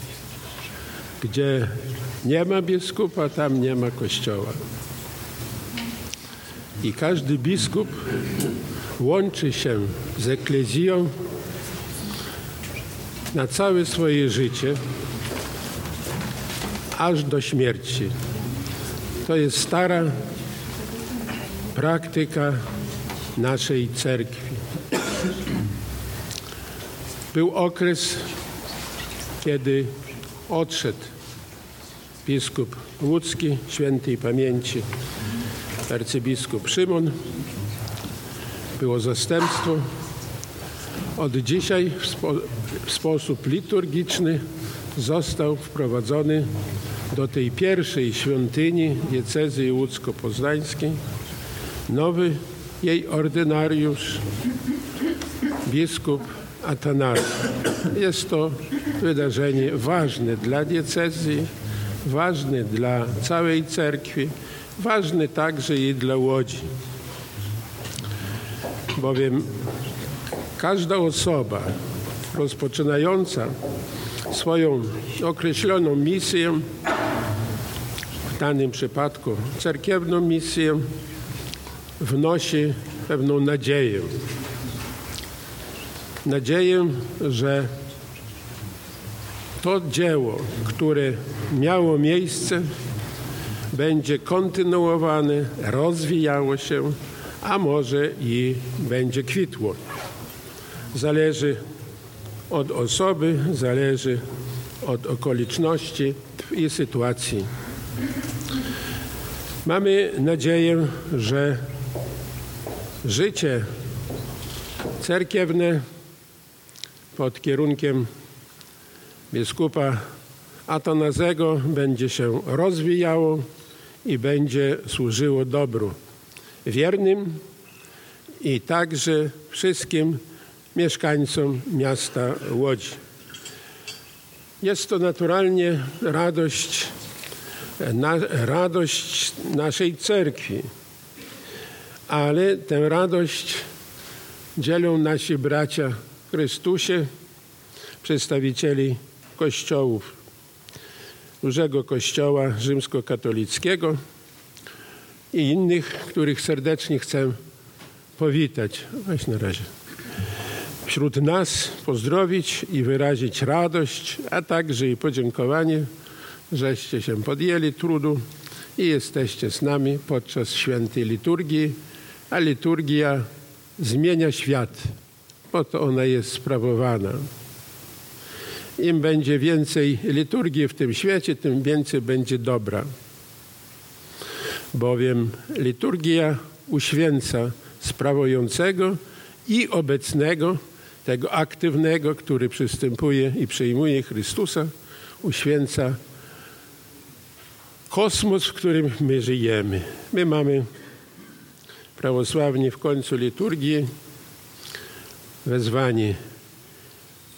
Gdzie nie ma biskupa, tam nie ma kościoła. I każdy biskup łączy się z eklezją na całe swoje życie, aż do śmierci. To jest stara praktyka naszej cerkwi. Był okres, kiedy odszedł biskup łódzki świętej pamięci, arcybiskup Szymon. Było zastępstwo. Od dzisiaj w, spo, w sposób liturgiczny został wprowadzony do tej pierwszej świątyni diecezji łódzko-poznańskiej nowy jej ordynariusz, biskup Atanazy. Jest to wydarzenie ważne dla diecezji, ważne dla całej cerkwi, ważny także i dla Łodzi. Bowiem każda osoba rozpoczynająca swoją określoną misję, w danym przypadku cerkiewną misję, wnosi pewną nadzieję. Nadzieję, że to dzieło, które miało miejsce, będzie kontynuowane, rozwijało się, a może i będzie kwitło. Zależy od osoby, zależy od okoliczności i sytuacji. Mamy nadzieję, że życie cerkiewne pod kierunkiem biskupa Atanazego będzie się rozwijało i będzie służyło dobru wiernym i także wszystkim mieszkańcom miasta Łodzi. Jest to naturalnie radość, na, radość naszej cerkwi, ale tę radość dzielą nasi bracia Chrystusie, przedstawicieli kościołów, dużego kościoła rzymskokatolickiego i innych, których serdecznie chcę powitać. Weź na razie. Wśród nas pozdrowić i wyrazić radość, a także i podziękowanie, żeście się podjęli trudu i jesteście z nami podczas świętej liturgii, a liturgia zmienia świat, po to ona jest sprawowana. Im będzie więcej liturgii w tym świecie, tym więcej będzie dobra. Bowiem liturgia uświęca sprawującego i obecnego, tego aktywnego, który przystępuje i przyjmuje Chrystusa, uświęca kosmos, w którym my żyjemy. My mamy prawosławni w końcu liturgii wezwanie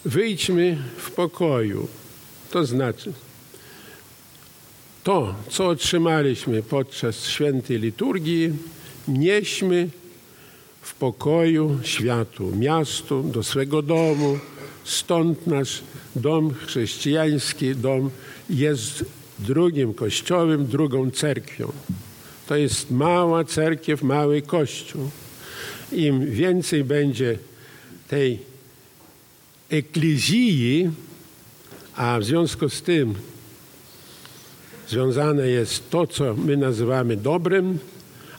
wyjdźmy w pokoju. To znaczy, to, co otrzymaliśmy podczas świętej liturgii, nieśmy w pokoju światu, miastu, do swego domu. Stąd nasz dom chrześcijański, dom jest drugim kościołem, drugą cerkwią. To jest mała cerkiew, mały kościół. Im więcej będzie tej eklezji, a w związku z tym związane jest to, co my nazywamy dobrym,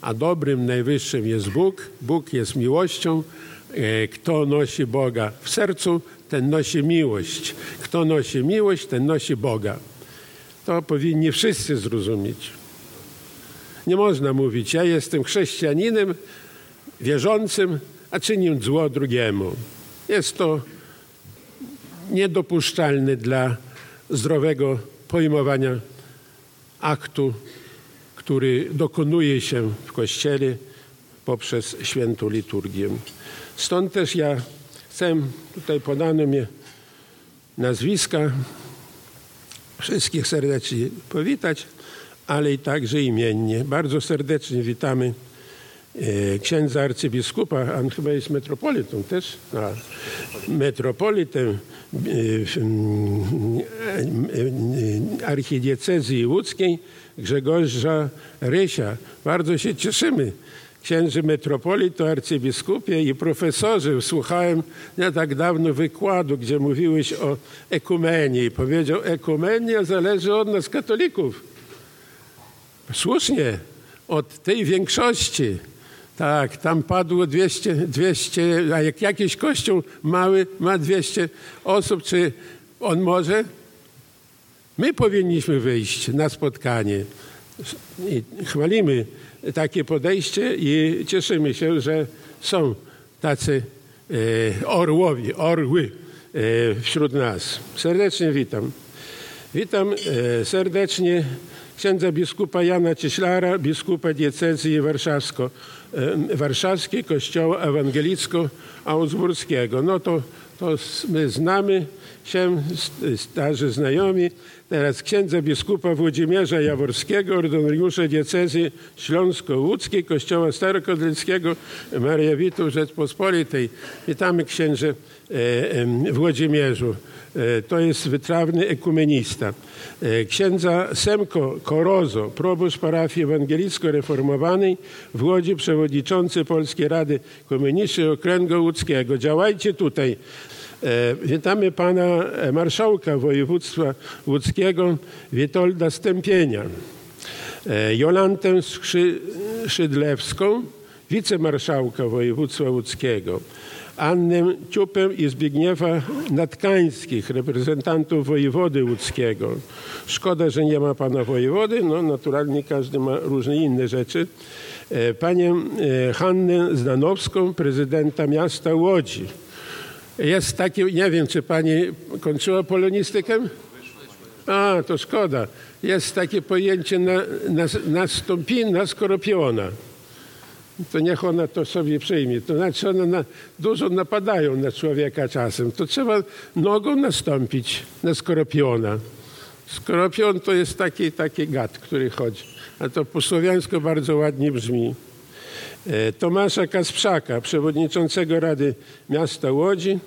a dobrym najwyższym jest Bóg. Bóg jest miłością. Kto nosi Boga w sercu, ten nosi miłość. Kto nosi miłość, ten nosi Boga. To powinni wszyscy zrozumieć. Nie można mówić, ja jestem chrześcijaninem, wierzącym, a czynię zło drugiemu. Jest to niedopuszczalne dla zdrowego pojmowania aktu, który dokonuje się w Kościele poprzez świętą liturgię. Stąd też ja chcę, tutaj podano mi nazwiska, wszystkich serdecznie powitać, ale i także imiennie. Bardzo serdecznie witamy e, księdza arcybiskupa, on chyba jest metropolitą też, a, metropolitę e, e, archidiecezji łódzkiej Grzegorza Rysia. Bardzo się cieszymy. Księży metropolito, arcybiskupie i profesorze. Słuchałem nie tak dawno wykładu, gdzie mówiłeś o ekumenie i powiedział, ekumenia zależy od nas katolików. Słusznie, od tej większości. Tak, tam padło 200, 200, a jak jakiś kościół mały ma 200 osób, czy on może? My powinniśmy wyjść na spotkanie. I chwalimy takie podejście i cieszymy się, że są tacy e, orłowie, orły e, wśród nas. Serdecznie witam. Witam e, serdecznie księdza biskupa Jana Cieślara, biskupa diecezji warszawskiej Kościoła Ewangelicko-Augsburskiego. No to, to my znamy się, starzy znajomi, teraz księdza biskupa Włodzimierza Jaworskiego, ordynariusza diecezji śląsko-łódzkiej Kościoła Starokodleckiego Mariawitów Rzeczpospolitej. Witamy księże e, Włodzimierzu. E, To jest wytrawny ekumenista. E, Księdza Semko Korozo, proboszcz parafii ewangelicko-reformowanej w Łodzi, przewodniczący Polskiej Rady Komunistycznej Okręgu Łódzkiego. Działajcie tutaj. Witamy pana marszałka województwa łódzkiego Witolda Stępienia, e, Jolantę Skrzy, Szydlewską, wicemarszałka województwa łódzkiego, Annę Ciupę i Zbigniewa Natkańskich, reprezentantów wojewody łódzkiego. Szkoda, że nie ma pana wojewody, no naturalnie każdy ma różne inne rzeczy. E, Panią e, Hannę Zdanowską, prezydenta miasta Łodzi. Jest takie, nie wiem, czy pani kończyła polonistykę? A, to szkoda. Jest takie pojęcie na, na, nastąpi na skoropiona. To niech ona to sobie przyjmie. To znaczy one na, dużo napadają na człowieka czasem. To trzeba nogą nastąpić na skoropiona. Skoropion to jest taki, taki gad, który chodzi. A to po słowiańsku bardzo ładnie brzmi. E, Tomasza Kasprzaka, przewodniczącego Rady Miasta Łodzi,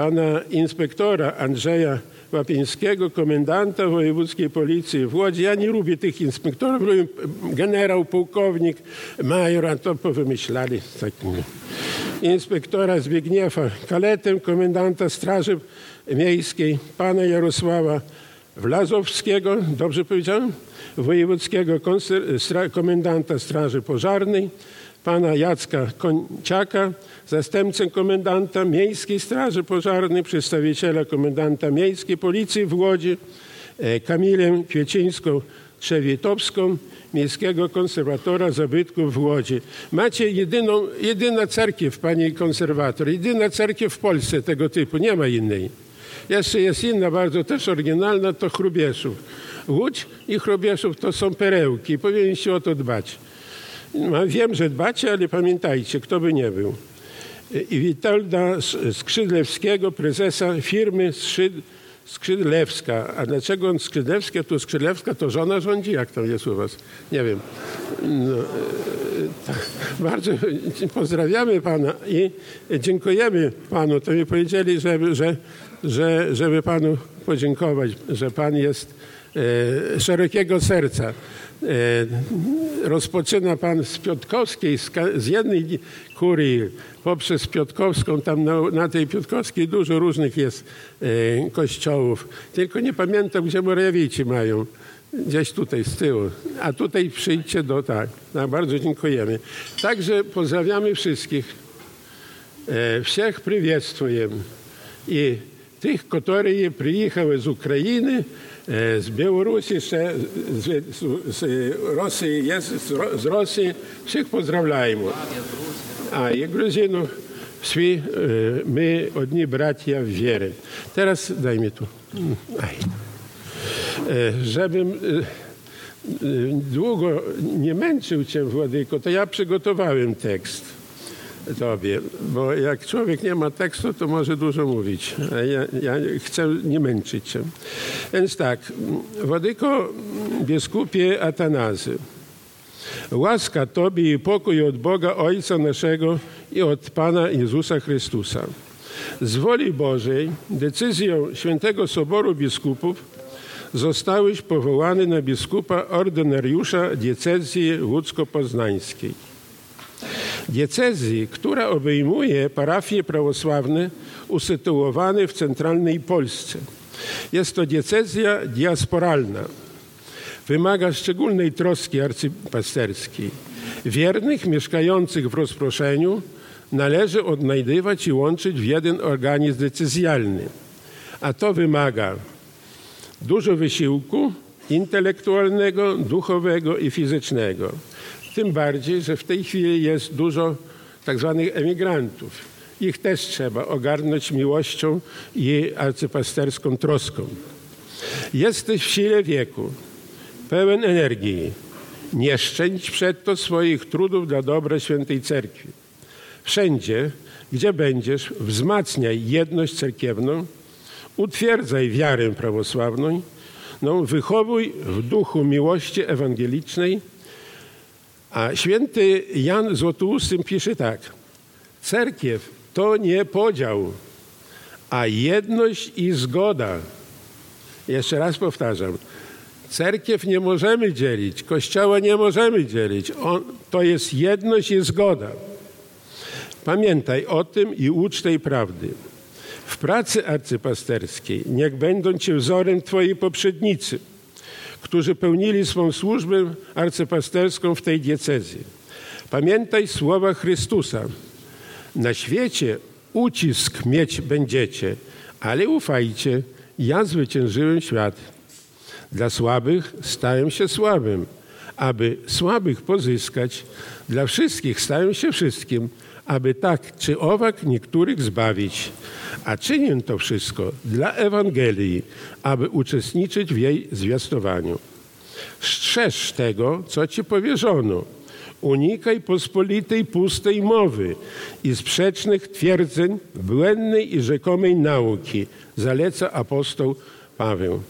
pana inspektora Andrzeja Łapińskiego, komendanta wojewódzkiej policji w Łodzi. Ja nie lubię tych inspektorów, lubię generał, pułkownik, major, a to powymyślali. Tak, nie. Inspektora Zbigniewa Kaletę, komendanta Straży Miejskiej, pana Jarosława Wlazowskiego, dobrze powiedziałem? Wojewódzkiego komendanta Straży Pożarnej, pana Jacka Konciaka, zastępcę komendanta Miejskiej Straży Pożarnej, przedstawiciela komendanta Miejskiej Policji w Łodzi, e, Kamilę Kwiecińską-Trzewitowską, Miejskiego Konserwatora Zabytków w Łodzi. Macie jedyną, jedyna cerkiew, pani konserwator, jedyna cerkiew w Polsce tego typu, nie ma innej. Jeszcze jest inna, bardzo też oryginalna, to Chrubieszów. Łódź i Chrubieszów to są perełki, powinniście o to dbać. No, wiem, że dbacie, ale pamiętajcie, kto by nie był. I Witolda Skrzydlewskiego, prezesa firmy Skrzyd, Skrzydlewska. A dlaczego on Skrzydlewska? Tu Skrzydlewska to żona rządzi? Jak tam jest u was? Nie wiem. No, e, tak. Bardzo pozdrawiamy pana i dziękujemy panu. To mi powiedzieli, żeby, że, że, żeby panu podziękować, że pan jest e, szerokiego serca. E, rozpoczyna pan z Piotkowskiej, z jednej kurii poprzez Piotkowską, tam na, na tej Piotkowskiej dużo różnych jest e, kościołów. Tylko nie pamiętam, gdzie Morawieci mają. Gdzieś tutaj z tyłu. A tutaj przyjdźcie do tak. No, bardzo dziękujemy. Także pozdrawiamy wszystkich. E, всех приветствуем. І тих, які приїхали з України, е, з Білорусі, ще з, з, з Росії, є, з, Ро- з Росії, всіх поздравляємо. А і грузинів всі е, ми одні браття в вірі. Teraz daj mi tu. Aj. E, Żebym e, e, długo nie męczył cię, Władyko, to ja przygotowałem tekst tobie, bo jak człowiek nie ma tekstu, to może dużo mówić, a ja, ja chcę nie męczyć cię. Więc tak, Władyko biskupie Atanazy, łaska Tobie i pokój od Boga Ojca naszego i od Pana Jezusa Chrystusa. Z woli Bożej decyzją Świętego Soboru Biskupów zostałeś powołany na biskupa ordynariusza diecezji łódzko-poznańskiej. Diecezji, która obejmuje parafie prawosławne usytuowane w centralnej Polsce. Jest to diecezja diasporalna. Wymaga szczególnej troski arcypasterskiej. Wiernych mieszkających w rozproszeniu należy odnajdywać i łączyć w jeden organizm decyzjalny. A to wymaga dużo wysiłku intelektualnego, duchowego i fizycznego. Tym bardziej, że w tej chwili jest dużo tak zwanych emigrantów. Ich też trzeba ogarnąć miłością i arcypasterską troską. Jesteś w sile wieku, pełen energii. Nie szczędź przedto swoich trudów dla dobra świętej cerkwi. Wszędzie, gdzie będziesz, wzmacniaj jedność cerkiewną, utwierdzaj wiarę prawosławną, no, wychowuj w duchu miłości ewangelicznej. A święty Jan Złotousty pisze tak. Cerkiew to nie podział, a jedność i zgoda. Jeszcze raz powtarzam. Cerkiew nie możemy dzielić, kościoła nie możemy dzielić. On, to jest jedność i zgoda. Pamiętaj o tym i ucz tej prawdy. W pracy arcypasterskiej niech będą Ci wzorem Twoi poprzednicy, którzy pełnili swą służbę arcypasterską w tej diecezji. Pamiętaj słowa Chrystusa. Na świecie ucisk mieć będziecie, ale ufajcie, ja zwyciężyłem świat. Dla słabych stałem się słabym, aby słabych pozyskać. Dla wszystkich stałem się wszystkim, aby tak czy owak niektórych zbawić. A czynię to wszystko dla Ewangelii, aby uczestniczyć w jej zwiastowaniu. Strzeż tego, co ci powierzono. Unikaj pospolitej, pustej mowy i sprzecznych twierdzeń, błędnej i rzekomej nauki, zaleca apostoł Paweł.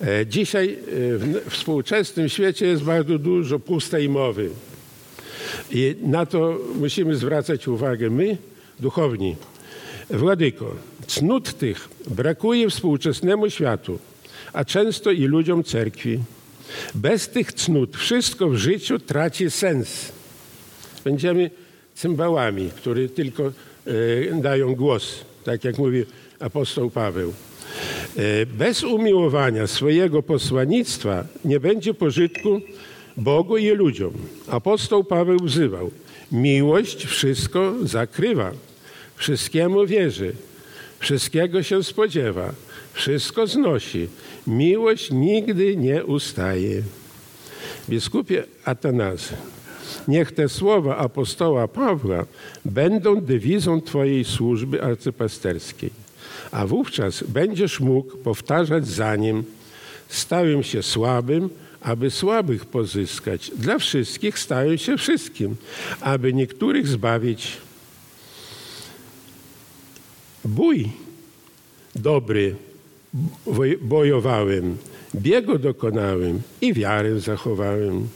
E, Dzisiaj e, w współczesnym świecie jest bardzo dużo pustej mowy. I na to musimy zwracać uwagę my, duchowni. Władyko, cnót tych brakuje współczesnemu światu, a często i ludziom cerkwi. Bez tych cnót wszystko w życiu traci sens. Będziemy cymbałami, które tylko e, dają głos, tak jak mówi apostoł Paweł. E, bez umiłowania swojego posłannictwa nie będzie pożytku Bogu i ludziom. Apostoł Paweł wzywał: Miłość wszystko zakrywa, wszystkiemu wierzy, wszystkiego się spodziewa, wszystko znosi. Miłość nigdy nie ustaje. Biskupie Atanazy, niech te słowa apostoła Pawła będą dewizą Twojej służby arcypasterskiej, a wówczas będziesz mógł powtarzać za nim: Stałem się słabym, aby słabych pozyskać. Dla wszystkich stałem się wszystkim, aby niektórych zbawić. Bój dobry bojowałem, biegu dokonałem i wiarę zachowałem.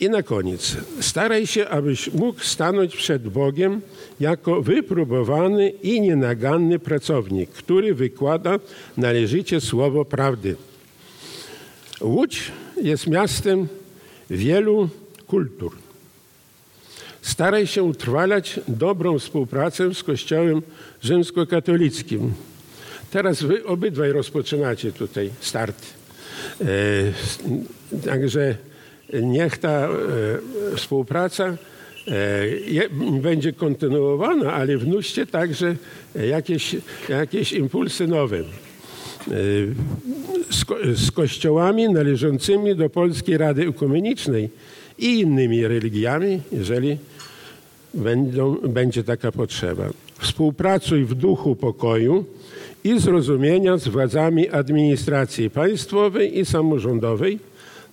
I na koniec, staraj się, abyś mógł stanąć przed Bogiem jako wypróbowany i nienaganny pracownik, który wykłada należycie słowo prawdy. Łódź jest miastem wielu kultur. Staraj się utrwalać dobrą współpracę z Kościołem rzymskokatolickim. Teraz wy obydwaj rozpoczynacie tutaj start. E, także niech ta e, współpraca e, będzie kontynuowana, ale wnuście także jakieś, jakieś impulsy nowe. E, z, ko- z kościołami należącymi do Polskiej Rady Ekumenicznej i innymi religiami, jeżeli będą, będzie taka potrzeba. Współpracuj w duchu pokoju i zrozumienia z władzami administracji państwowej i samorządowej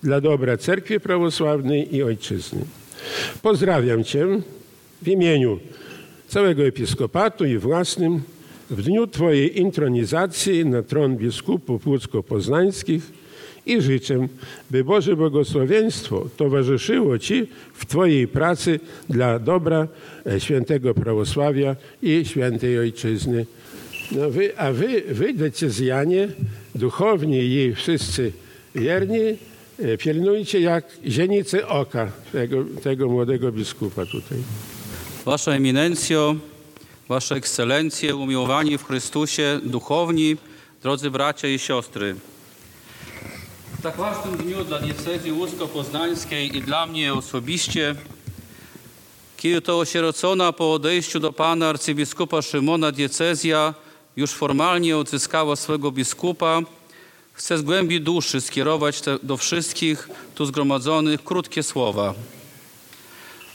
dla dobra Cerkwi Prawosławnej i Ojczyzny. Pozdrawiam Cię w imieniu całego episkopatu i własnym w dniu Twojej intronizacji na tron biskupów łódzko-poznańskich i życzę, by Boże błogosławieństwo towarzyszyło Ci w Twojej pracy dla dobra e, świętego prawosławia i świętej Ojczyzny. No wy, a wy, wy, decyzjanie, duchowni i wszyscy wierni, e, pilnujcie jak zienicy oka tego, tego młodego biskupa tutaj. Wasza eminencjo, Wasze ekscelencje, umiłowani w Chrystusie, duchowni, drodzy bracia i siostry. W tak ważnym dniu dla diecezji łódzko-poznańskiej i dla mnie osobiście, kiedy to osierocona po odejściu do Pana arcybiskupa Szymona diecezja już formalnie odzyskała swego biskupa, chcę z głębi duszy skierować te, do wszystkich tu zgromadzonych krótkie słowa.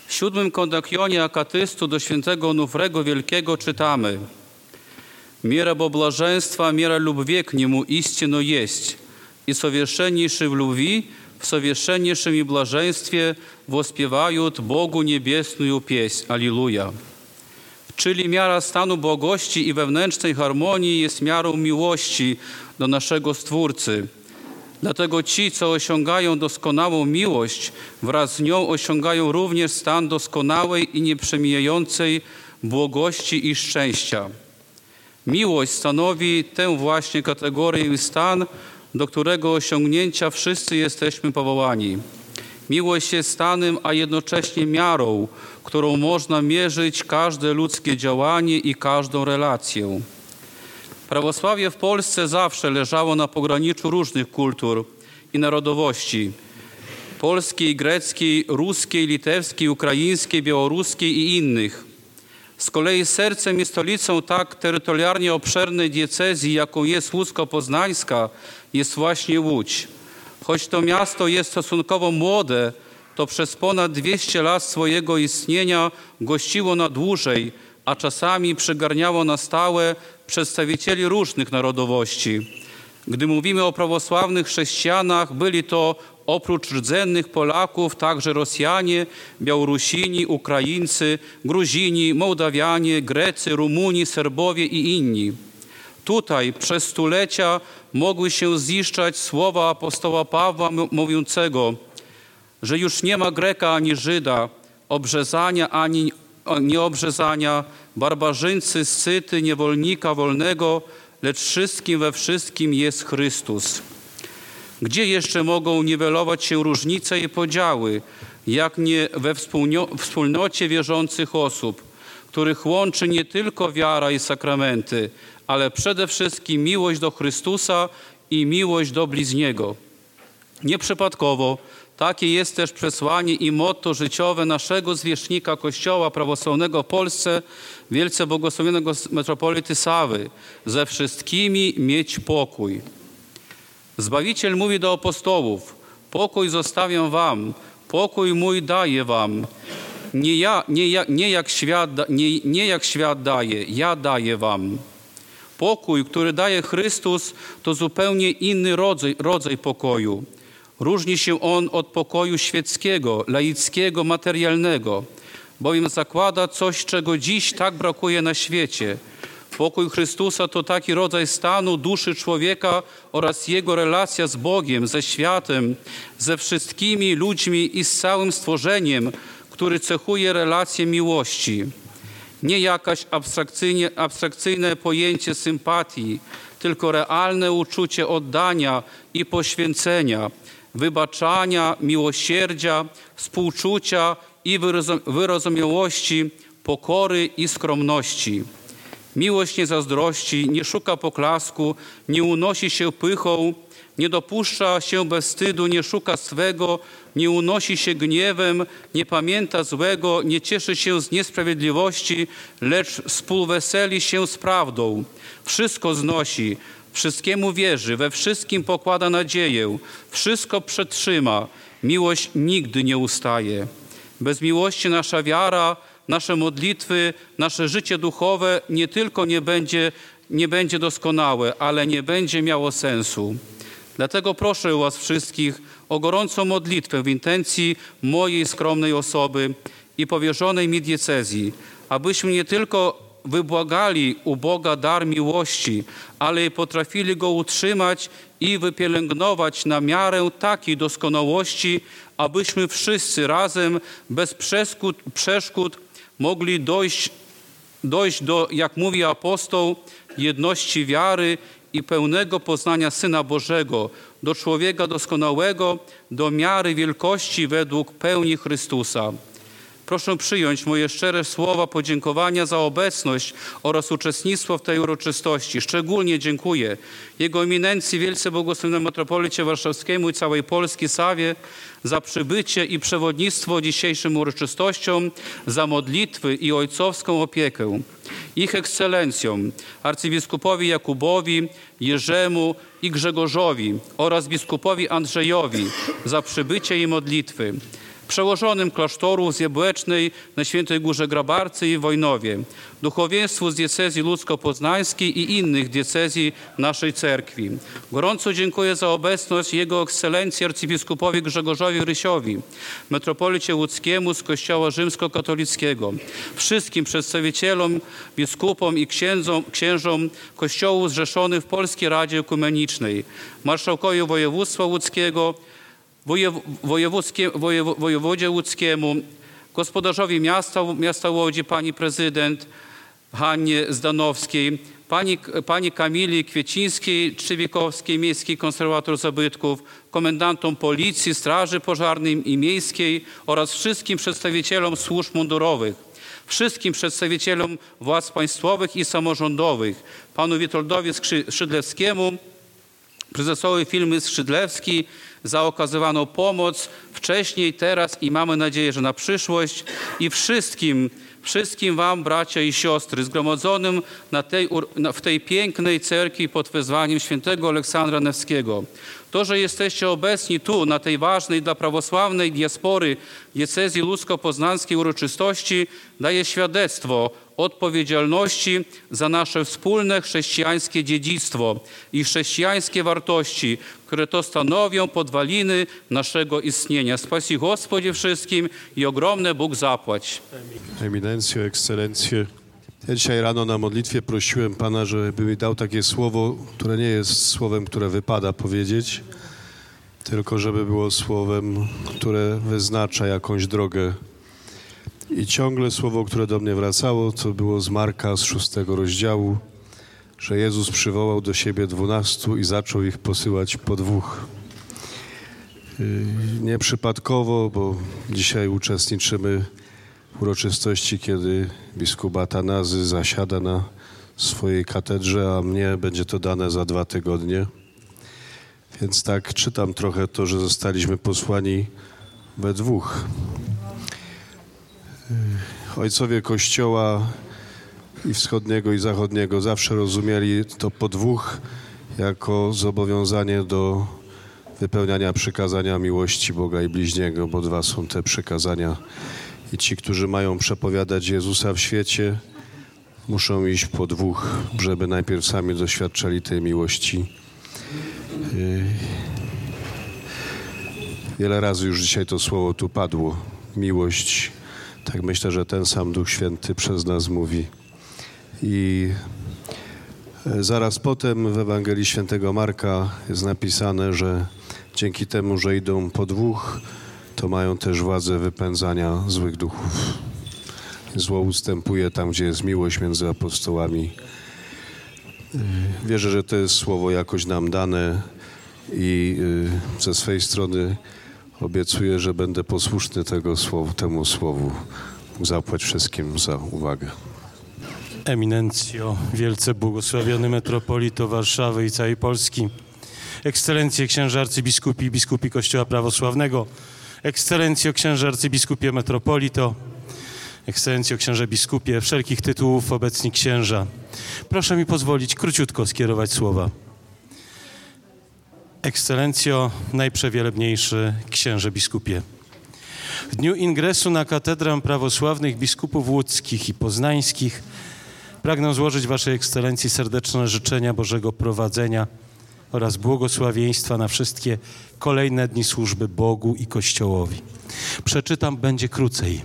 W siódmym kondakionie akatystu do świętego Onufrego Wielkiego czytamy Мера блаженства, мера любви к Нему истину есть, и совершеннейший в любви в совершеннейшем и блаженстве воспевают Богу небесную песнь. Аллилуйя. Czyli miara stanu błogości i wewnętrznej harmonii jest miarą miłości do naszego Stwórcy. Dlatego ci, co osiągają doskonałą miłość, wraz z nią osiągają również stan doskonałej i nieprzemijającej błogości i szczęścia. Miłość stanowi tę właśnie kategorię i stan, do którego osiągnięcia wszyscy jesteśmy powołani. Miłość jest stanem, a jednocześnie miarą, którą można mierzyć każde ludzkie działanie i każdą relację. Prawosławie w Polsce zawsze leżało na pograniczu różnych kultur i narodowości polskiej, greckiej, ruskiej, litewskiej, ukraińskiej, białoruskiej i innych. Z kolei sercem i stolicą tak terytorialnie obszernej diecezji, jaką jest Łódzko-Poznańska, jest właśnie Łódź. Choć to miasto jest stosunkowo młode, to przez ponad 200 lat swojego istnienia gościło na dłużej, a czasami przygarniało na stałe przedstawicieli różnych narodowości. Gdy mówimy o prawosławnych chrześcijanach, byli to oprócz rdzennych Polaków także Rosjanie, Białorusini, Ukraińcy, Gruzini, Mołdawianie, Grecy, Rumuni, Serbowie i inni. Tutaj przez stulecia mogły się ziszczać słowa apostoła Pawła mówiącego, że już nie ma Greka ani Żyda, obrzezania ani nieobrzezania, barbarzyńcy, scyty, niewolnika wolnego, lecz wszystkim we wszystkim jest Chrystus. Gdzie jeszcze mogą niwelować się różnice i podziały, jak nie we wspólnocie wierzących osób, których łączy nie tylko wiara i sakramenty, ale przede wszystkim miłość do Chrystusa i miłość do bliźniego. Nieprzypadkowo takie jest też przesłanie i motto życiowe naszego zwierzchnika Kościoła prawosławnego w Polsce, wielce błogosławionego metropolity Sawy. Ze wszystkimi mieć pokój. Zbawiciel mówi do apostołów, pokój zostawiam wam, pokój mój daję wam. Nie, ja, nie, ja, nie, jak świat, nie, nie jak świat daje, ja daję wam. Pokój, który daje Chrystus, to zupełnie inny rodzaj, rodzaj pokoju. Różni się on od pokoju świeckiego, laickiego, materialnego, bowiem zakłada coś, czego dziś tak brakuje na świecie. Pokój Chrystusa to taki rodzaj stanu duszy człowieka oraz jego relacja z Bogiem, ze światem, ze wszystkimi ludźmi i z całym stworzeniem, który cechuje relację miłości. Nie jakaś abstrakcyjne pojęcie sympatii, tylko realne uczucie oddania i poświęcenia, wybaczania, miłosierdzia, współczucia i wyrozumiałości, pokory i skromności. Miłość nie zazdrości, nie szuka poklasku, nie unosi się pychą, nie dopuszcza się bez wstydu, nie szuka swego, nie unosi się gniewem, nie pamięta złego, nie cieszy się z niesprawiedliwości, lecz współweseli się z prawdą. Wszystko znosi, wszystkiemu wierzy, we wszystkim pokłada nadzieję, wszystko przetrzyma. Miłość nigdy nie ustaje. Bez miłości nasza wiara, nasze modlitwy, nasze życie duchowe nie tylko nie będzie, nie będzie doskonałe, ale nie będzie miało sensu. Dlatego proszę Was wszystkich o gorącą modlitwę w intencji mojej skromnej osoby i powierzonej mi diecezji, abyśmy nie tylko wybłagali u Boga dar miłości, ale potrafili go utrzymać i wypielęgnować na miarę takiej doskonałości, abyśmy wszyscy razem, bez przeszkód, przeszkód mogli dojść, dojść do, jak mówi apostoł, jedności wiary i pełnego poznania Syna Bożego, do człowieka doskonałego, do miary wielkości według pełni Chrystusa. Proszę przyjąć moje szczere słowa podziękowania za obecność oraz uczestnictwo w tej uroczystości. Szczególnie dziękuję Jego Eminencji Wielce Błogosławionemu Metropolicie Warszawskiemu i całej Polski Sawie za przybycie i przewodnictwo dzisiejszym uroczystościom, za modlitwy i ojcowską opiekę. Ich ekscelencjom, arcybiskupowi Jakubowi, Jerzemu i Grzegorzowi oraz biskupowi Andrzejowi za przybycie i modlitwy przełożonym klasztoru z Jabłecznej na Świętej Górze Grabarcy i Wojnowie, duchowieństwu z diecezji ludzko-poznańskiej i innych diecezji naszej cerkwi. Gorąco dziękuję za obecność Jego Ekscelencji arcybiskupowi Grzegorzowi Rysiowi, metropolicie łódzkiemu z Kościoła Rzymskokatolickiego, wszystkim przedstawicielom, biskupom i księdzom, księżom Kościołów zrzeszonych w Polskiej Radzie Ekumenicznej, marszałkowi województwa łódzkiego, wojewodzie łódzkiemu, gospodarzowi miasta, miasta Łodzi, pani prezydent Hannie Zdanowskiej, pani, pani Kamili Kwiecińskiej, Trzywikowskiej, miejski konserwator zabytków, komendantom policji, straży pożarnej i miejskiej oraz wszystkim przedstawicielom służb mundurowych, wszystkim przedstawicielom władz państwowych i samorządowych, panu Witoldowi Skrzy- Szydlewskiemu, prezesowi firmy Skrzydlewski za okazywaną pomoc wcześniej, teraz i mamy nadzieję, że na przyszłość i wszystkim, wszystkim Wam, bracia i siostry, zgromadzonym na tej, w tej pięknej cerkwi pod wezwaniem świętego Aleksandra Newskiego. To, że jesteście obecni tu, na tej ważnej dla prawosławnej diaspory diecezji ludzko-poznańskiej uroczystości, daje świadectwo odpowiedzialności za nasze wspólne chrześcijańskie dziedzictwo i chrześcijańskie wartości, które to stanowią podwaliny naszego istnienia. Spasi Gospodzie wszystkim i ogromne Bóg zapłać. Eminencjo, ekscelencje. Dzisiaj rano na modlitwie prosiłem Pana, żeby mi dał takie słowo, które nie jest słowem, które wypada powiedzieć, tylko żeby było słowem, które wyznacza jakąś drogę. I ciągle słowo, które do mnie wracało, to było z Marka z szóstego rozdziału, że Jezus przywołał do siebie dwunastu i zaczął ich posyłać po dwóch. Yy, Nieprzypadkowo, bo dzisiaj uczestniczymy w uroczystości, kiedy biskup Atanazy zasiada na swojej katedrze, a mnie będzie to dane za dwa tygodnie. Więc tak czytam trochę to, że zostaliśmy posłani we dwóch. Ojcowie Kościoła i wschodniego i zachodniego zawsze rozumieli to po dwóch jako zobowiązanie do wypełniania przykazania miłości Boga i bliźniego, bo dwa są te przykazania. I ci, którzy mają przepowiadać Jezusa w świecie, muszą iść po dwóch, żeby najpierw sami doświadczali tej miłości. Yy, Wiele razy już dzisiaj to słowo tu padło. Miłość. Tak myślę, że ten sam Duch Święty przez nas mówi. I e, zaraz potem w Ewangelii Świętego Marka jest napisane, że dzięki temu, że idą po dwóch, to mają też władzę wypędzania złych duchów. Zło ustępuje tam, gdzie jest miłość między apostołami. E, Wierzę, że to jest słowo jakoś nam dane i e, ze swej strony obiecuję, że będę posłuszny tego słowu, temu słowu. Zapłać wszystkim za uwagę. Eminencjo, wielce błogosławiony metropolito Warszawy i całej Polski, ekscelencje księże arcybiskupi i biskupi Kościoła Prawosławnego, ekscelencjo księże arcybiskupie metropolito, ekscelencjo księże biskupie, wszelkich tytułów obecni księża. Proszę mi pozwolić króciutko skierować słowa. Ekscelencjo, najprzewielebniejszy księże biskupie. W dniu ingresu na katedrę prawosławnych biskupów łódzkich i poznańskich pragnę złożyć Waszej Ekscelencji serdeczne życzenia Bożego prowadzenia oraz błogosławieństwa na wszystkie kolejne dni służby Bogu i Kościołowi. Przeczytam, będzie krócej.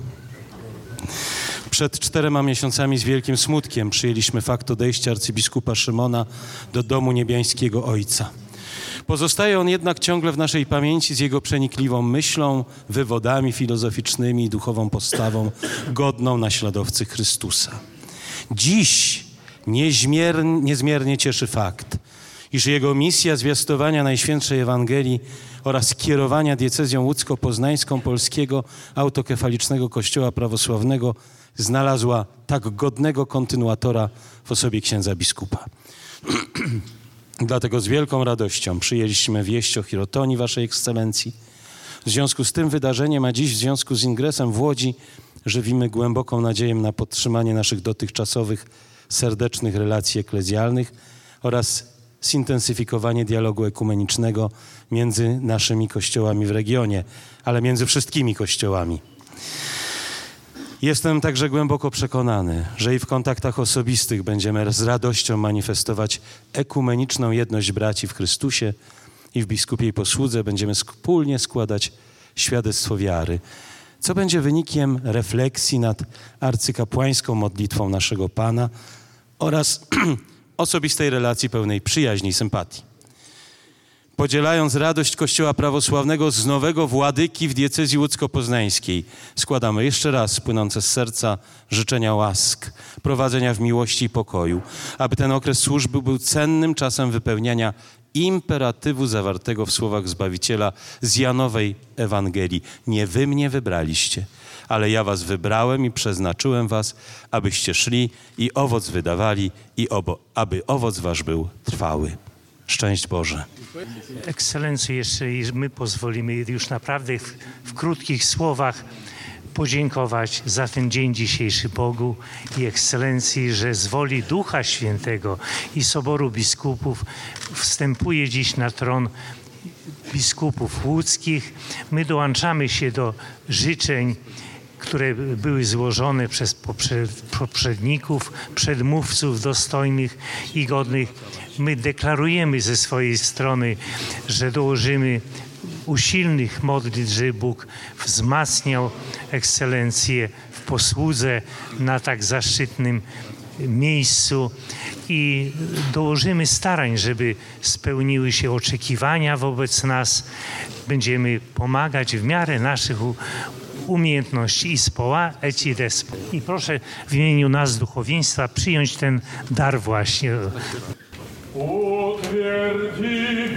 Przed czterema miesiącami z wielkim smutkiem przyjęliśmy fakt odejścia arcybiskupa Szymona do domu niebiańskiego Ojca. Pozostaje on jednak ciągle w naszej pamięci z jego przenikliwą myślą, wywodami filozoficznymi i duchową postawą godną naśladowcy Chrystusa. Dziś niezmiernie, niezmiernie cieszy fakt, iż jego misja zwiastowania Najświętszej Ewangelii oraz kierowania diecezją łódzko-poznańską Polskiego Autokefalicznego Kościoła Prawosławnego znalazła tak godnego kontynuatora w osobie księdza biskupa. Dlatego z wielką radością przyjęliśmy wieść o Chirotonii Waszej Ekscelencji. W związku z tym wydarzeniem, a dziś w związku z ingresem w Łodzi, żywimy głęboką nadzieję na podtrzymanie naszych dotychczasowych serdecznych relacji eklezjalnych oraz zintensyfikowanie dialogu ekumenicznego między naszymi kościołami w regionie, ale między wszystkimi kościołami. Jestem także głęboko przekonany, że i w kontaktach osobistych będziemy z radością manifestować ekumeniczną jedność braci w Chrystusie i w biskupiej posłudze będziemy wspólnie składać świadectwo wiary, co będzie wynikiem refleksji nad arcykapłańską modlitwą naszego Pana oraz osobistej relacji pełnej przyjaźni i sympatii. Podzielając radość Kościoła Prawosławnego z nowego władyki w diecezji łódzko-poznańskiej, składamy jeszcze raz płynące z serca życzenia łask, prowadzenia w miłości i pokoju, aby ten okres służby był cennym czasem wypełniania imperatywu zawartego w słowach Zbawiciela z Janowej Ewangelii. Nie wy mnie wybraliście, ale ja was wybrałem i przeznaczyłem was, abyście szli i owoc wydawali i obo, aby owoc wasz był trwały. Szczęść Boże. Ekscelencjo, jeszcze my pozwolimy już naprawdę w, w krótkich słowach podziękować za ten dzień dzisiejszy Bogu i Ekscelencji, że z woli Ducha Świętego i Soboru Biskupów wstępuje dziś na tron biskupów łódzkich. My dołączamy się do życzeń, które były złożone przez poprzedników, przedmówców dostojnych i godnych. My deklarujemy ze swojej strony, że dołożymy usilnych modlitw, żeby Bóg wzmacniał ekscelencję w posłudze na tak zaszczytnym miejscu i dołożymy starań, żeby spełniły się oczekiwania wobec nas. Będziemy pomagać w miarę naszych umiejętności i społa i despo. I proszę w imieniu nas, duchowieństwa, przyjąć ten dar właśnie. ut virti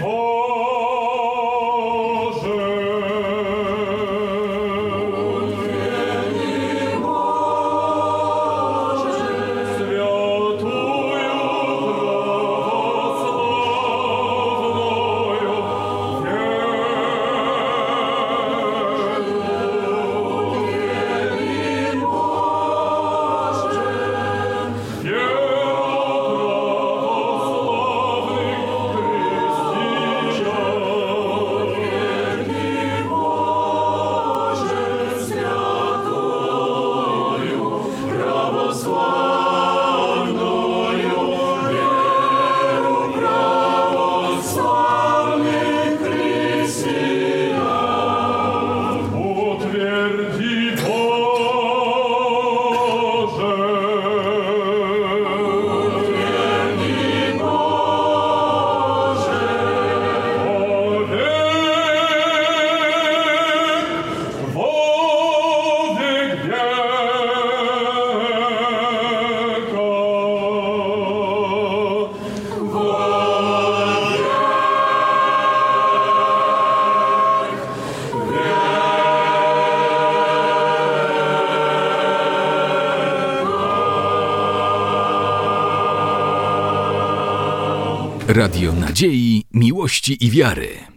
Radio Nadziei, Miłości i Wiary.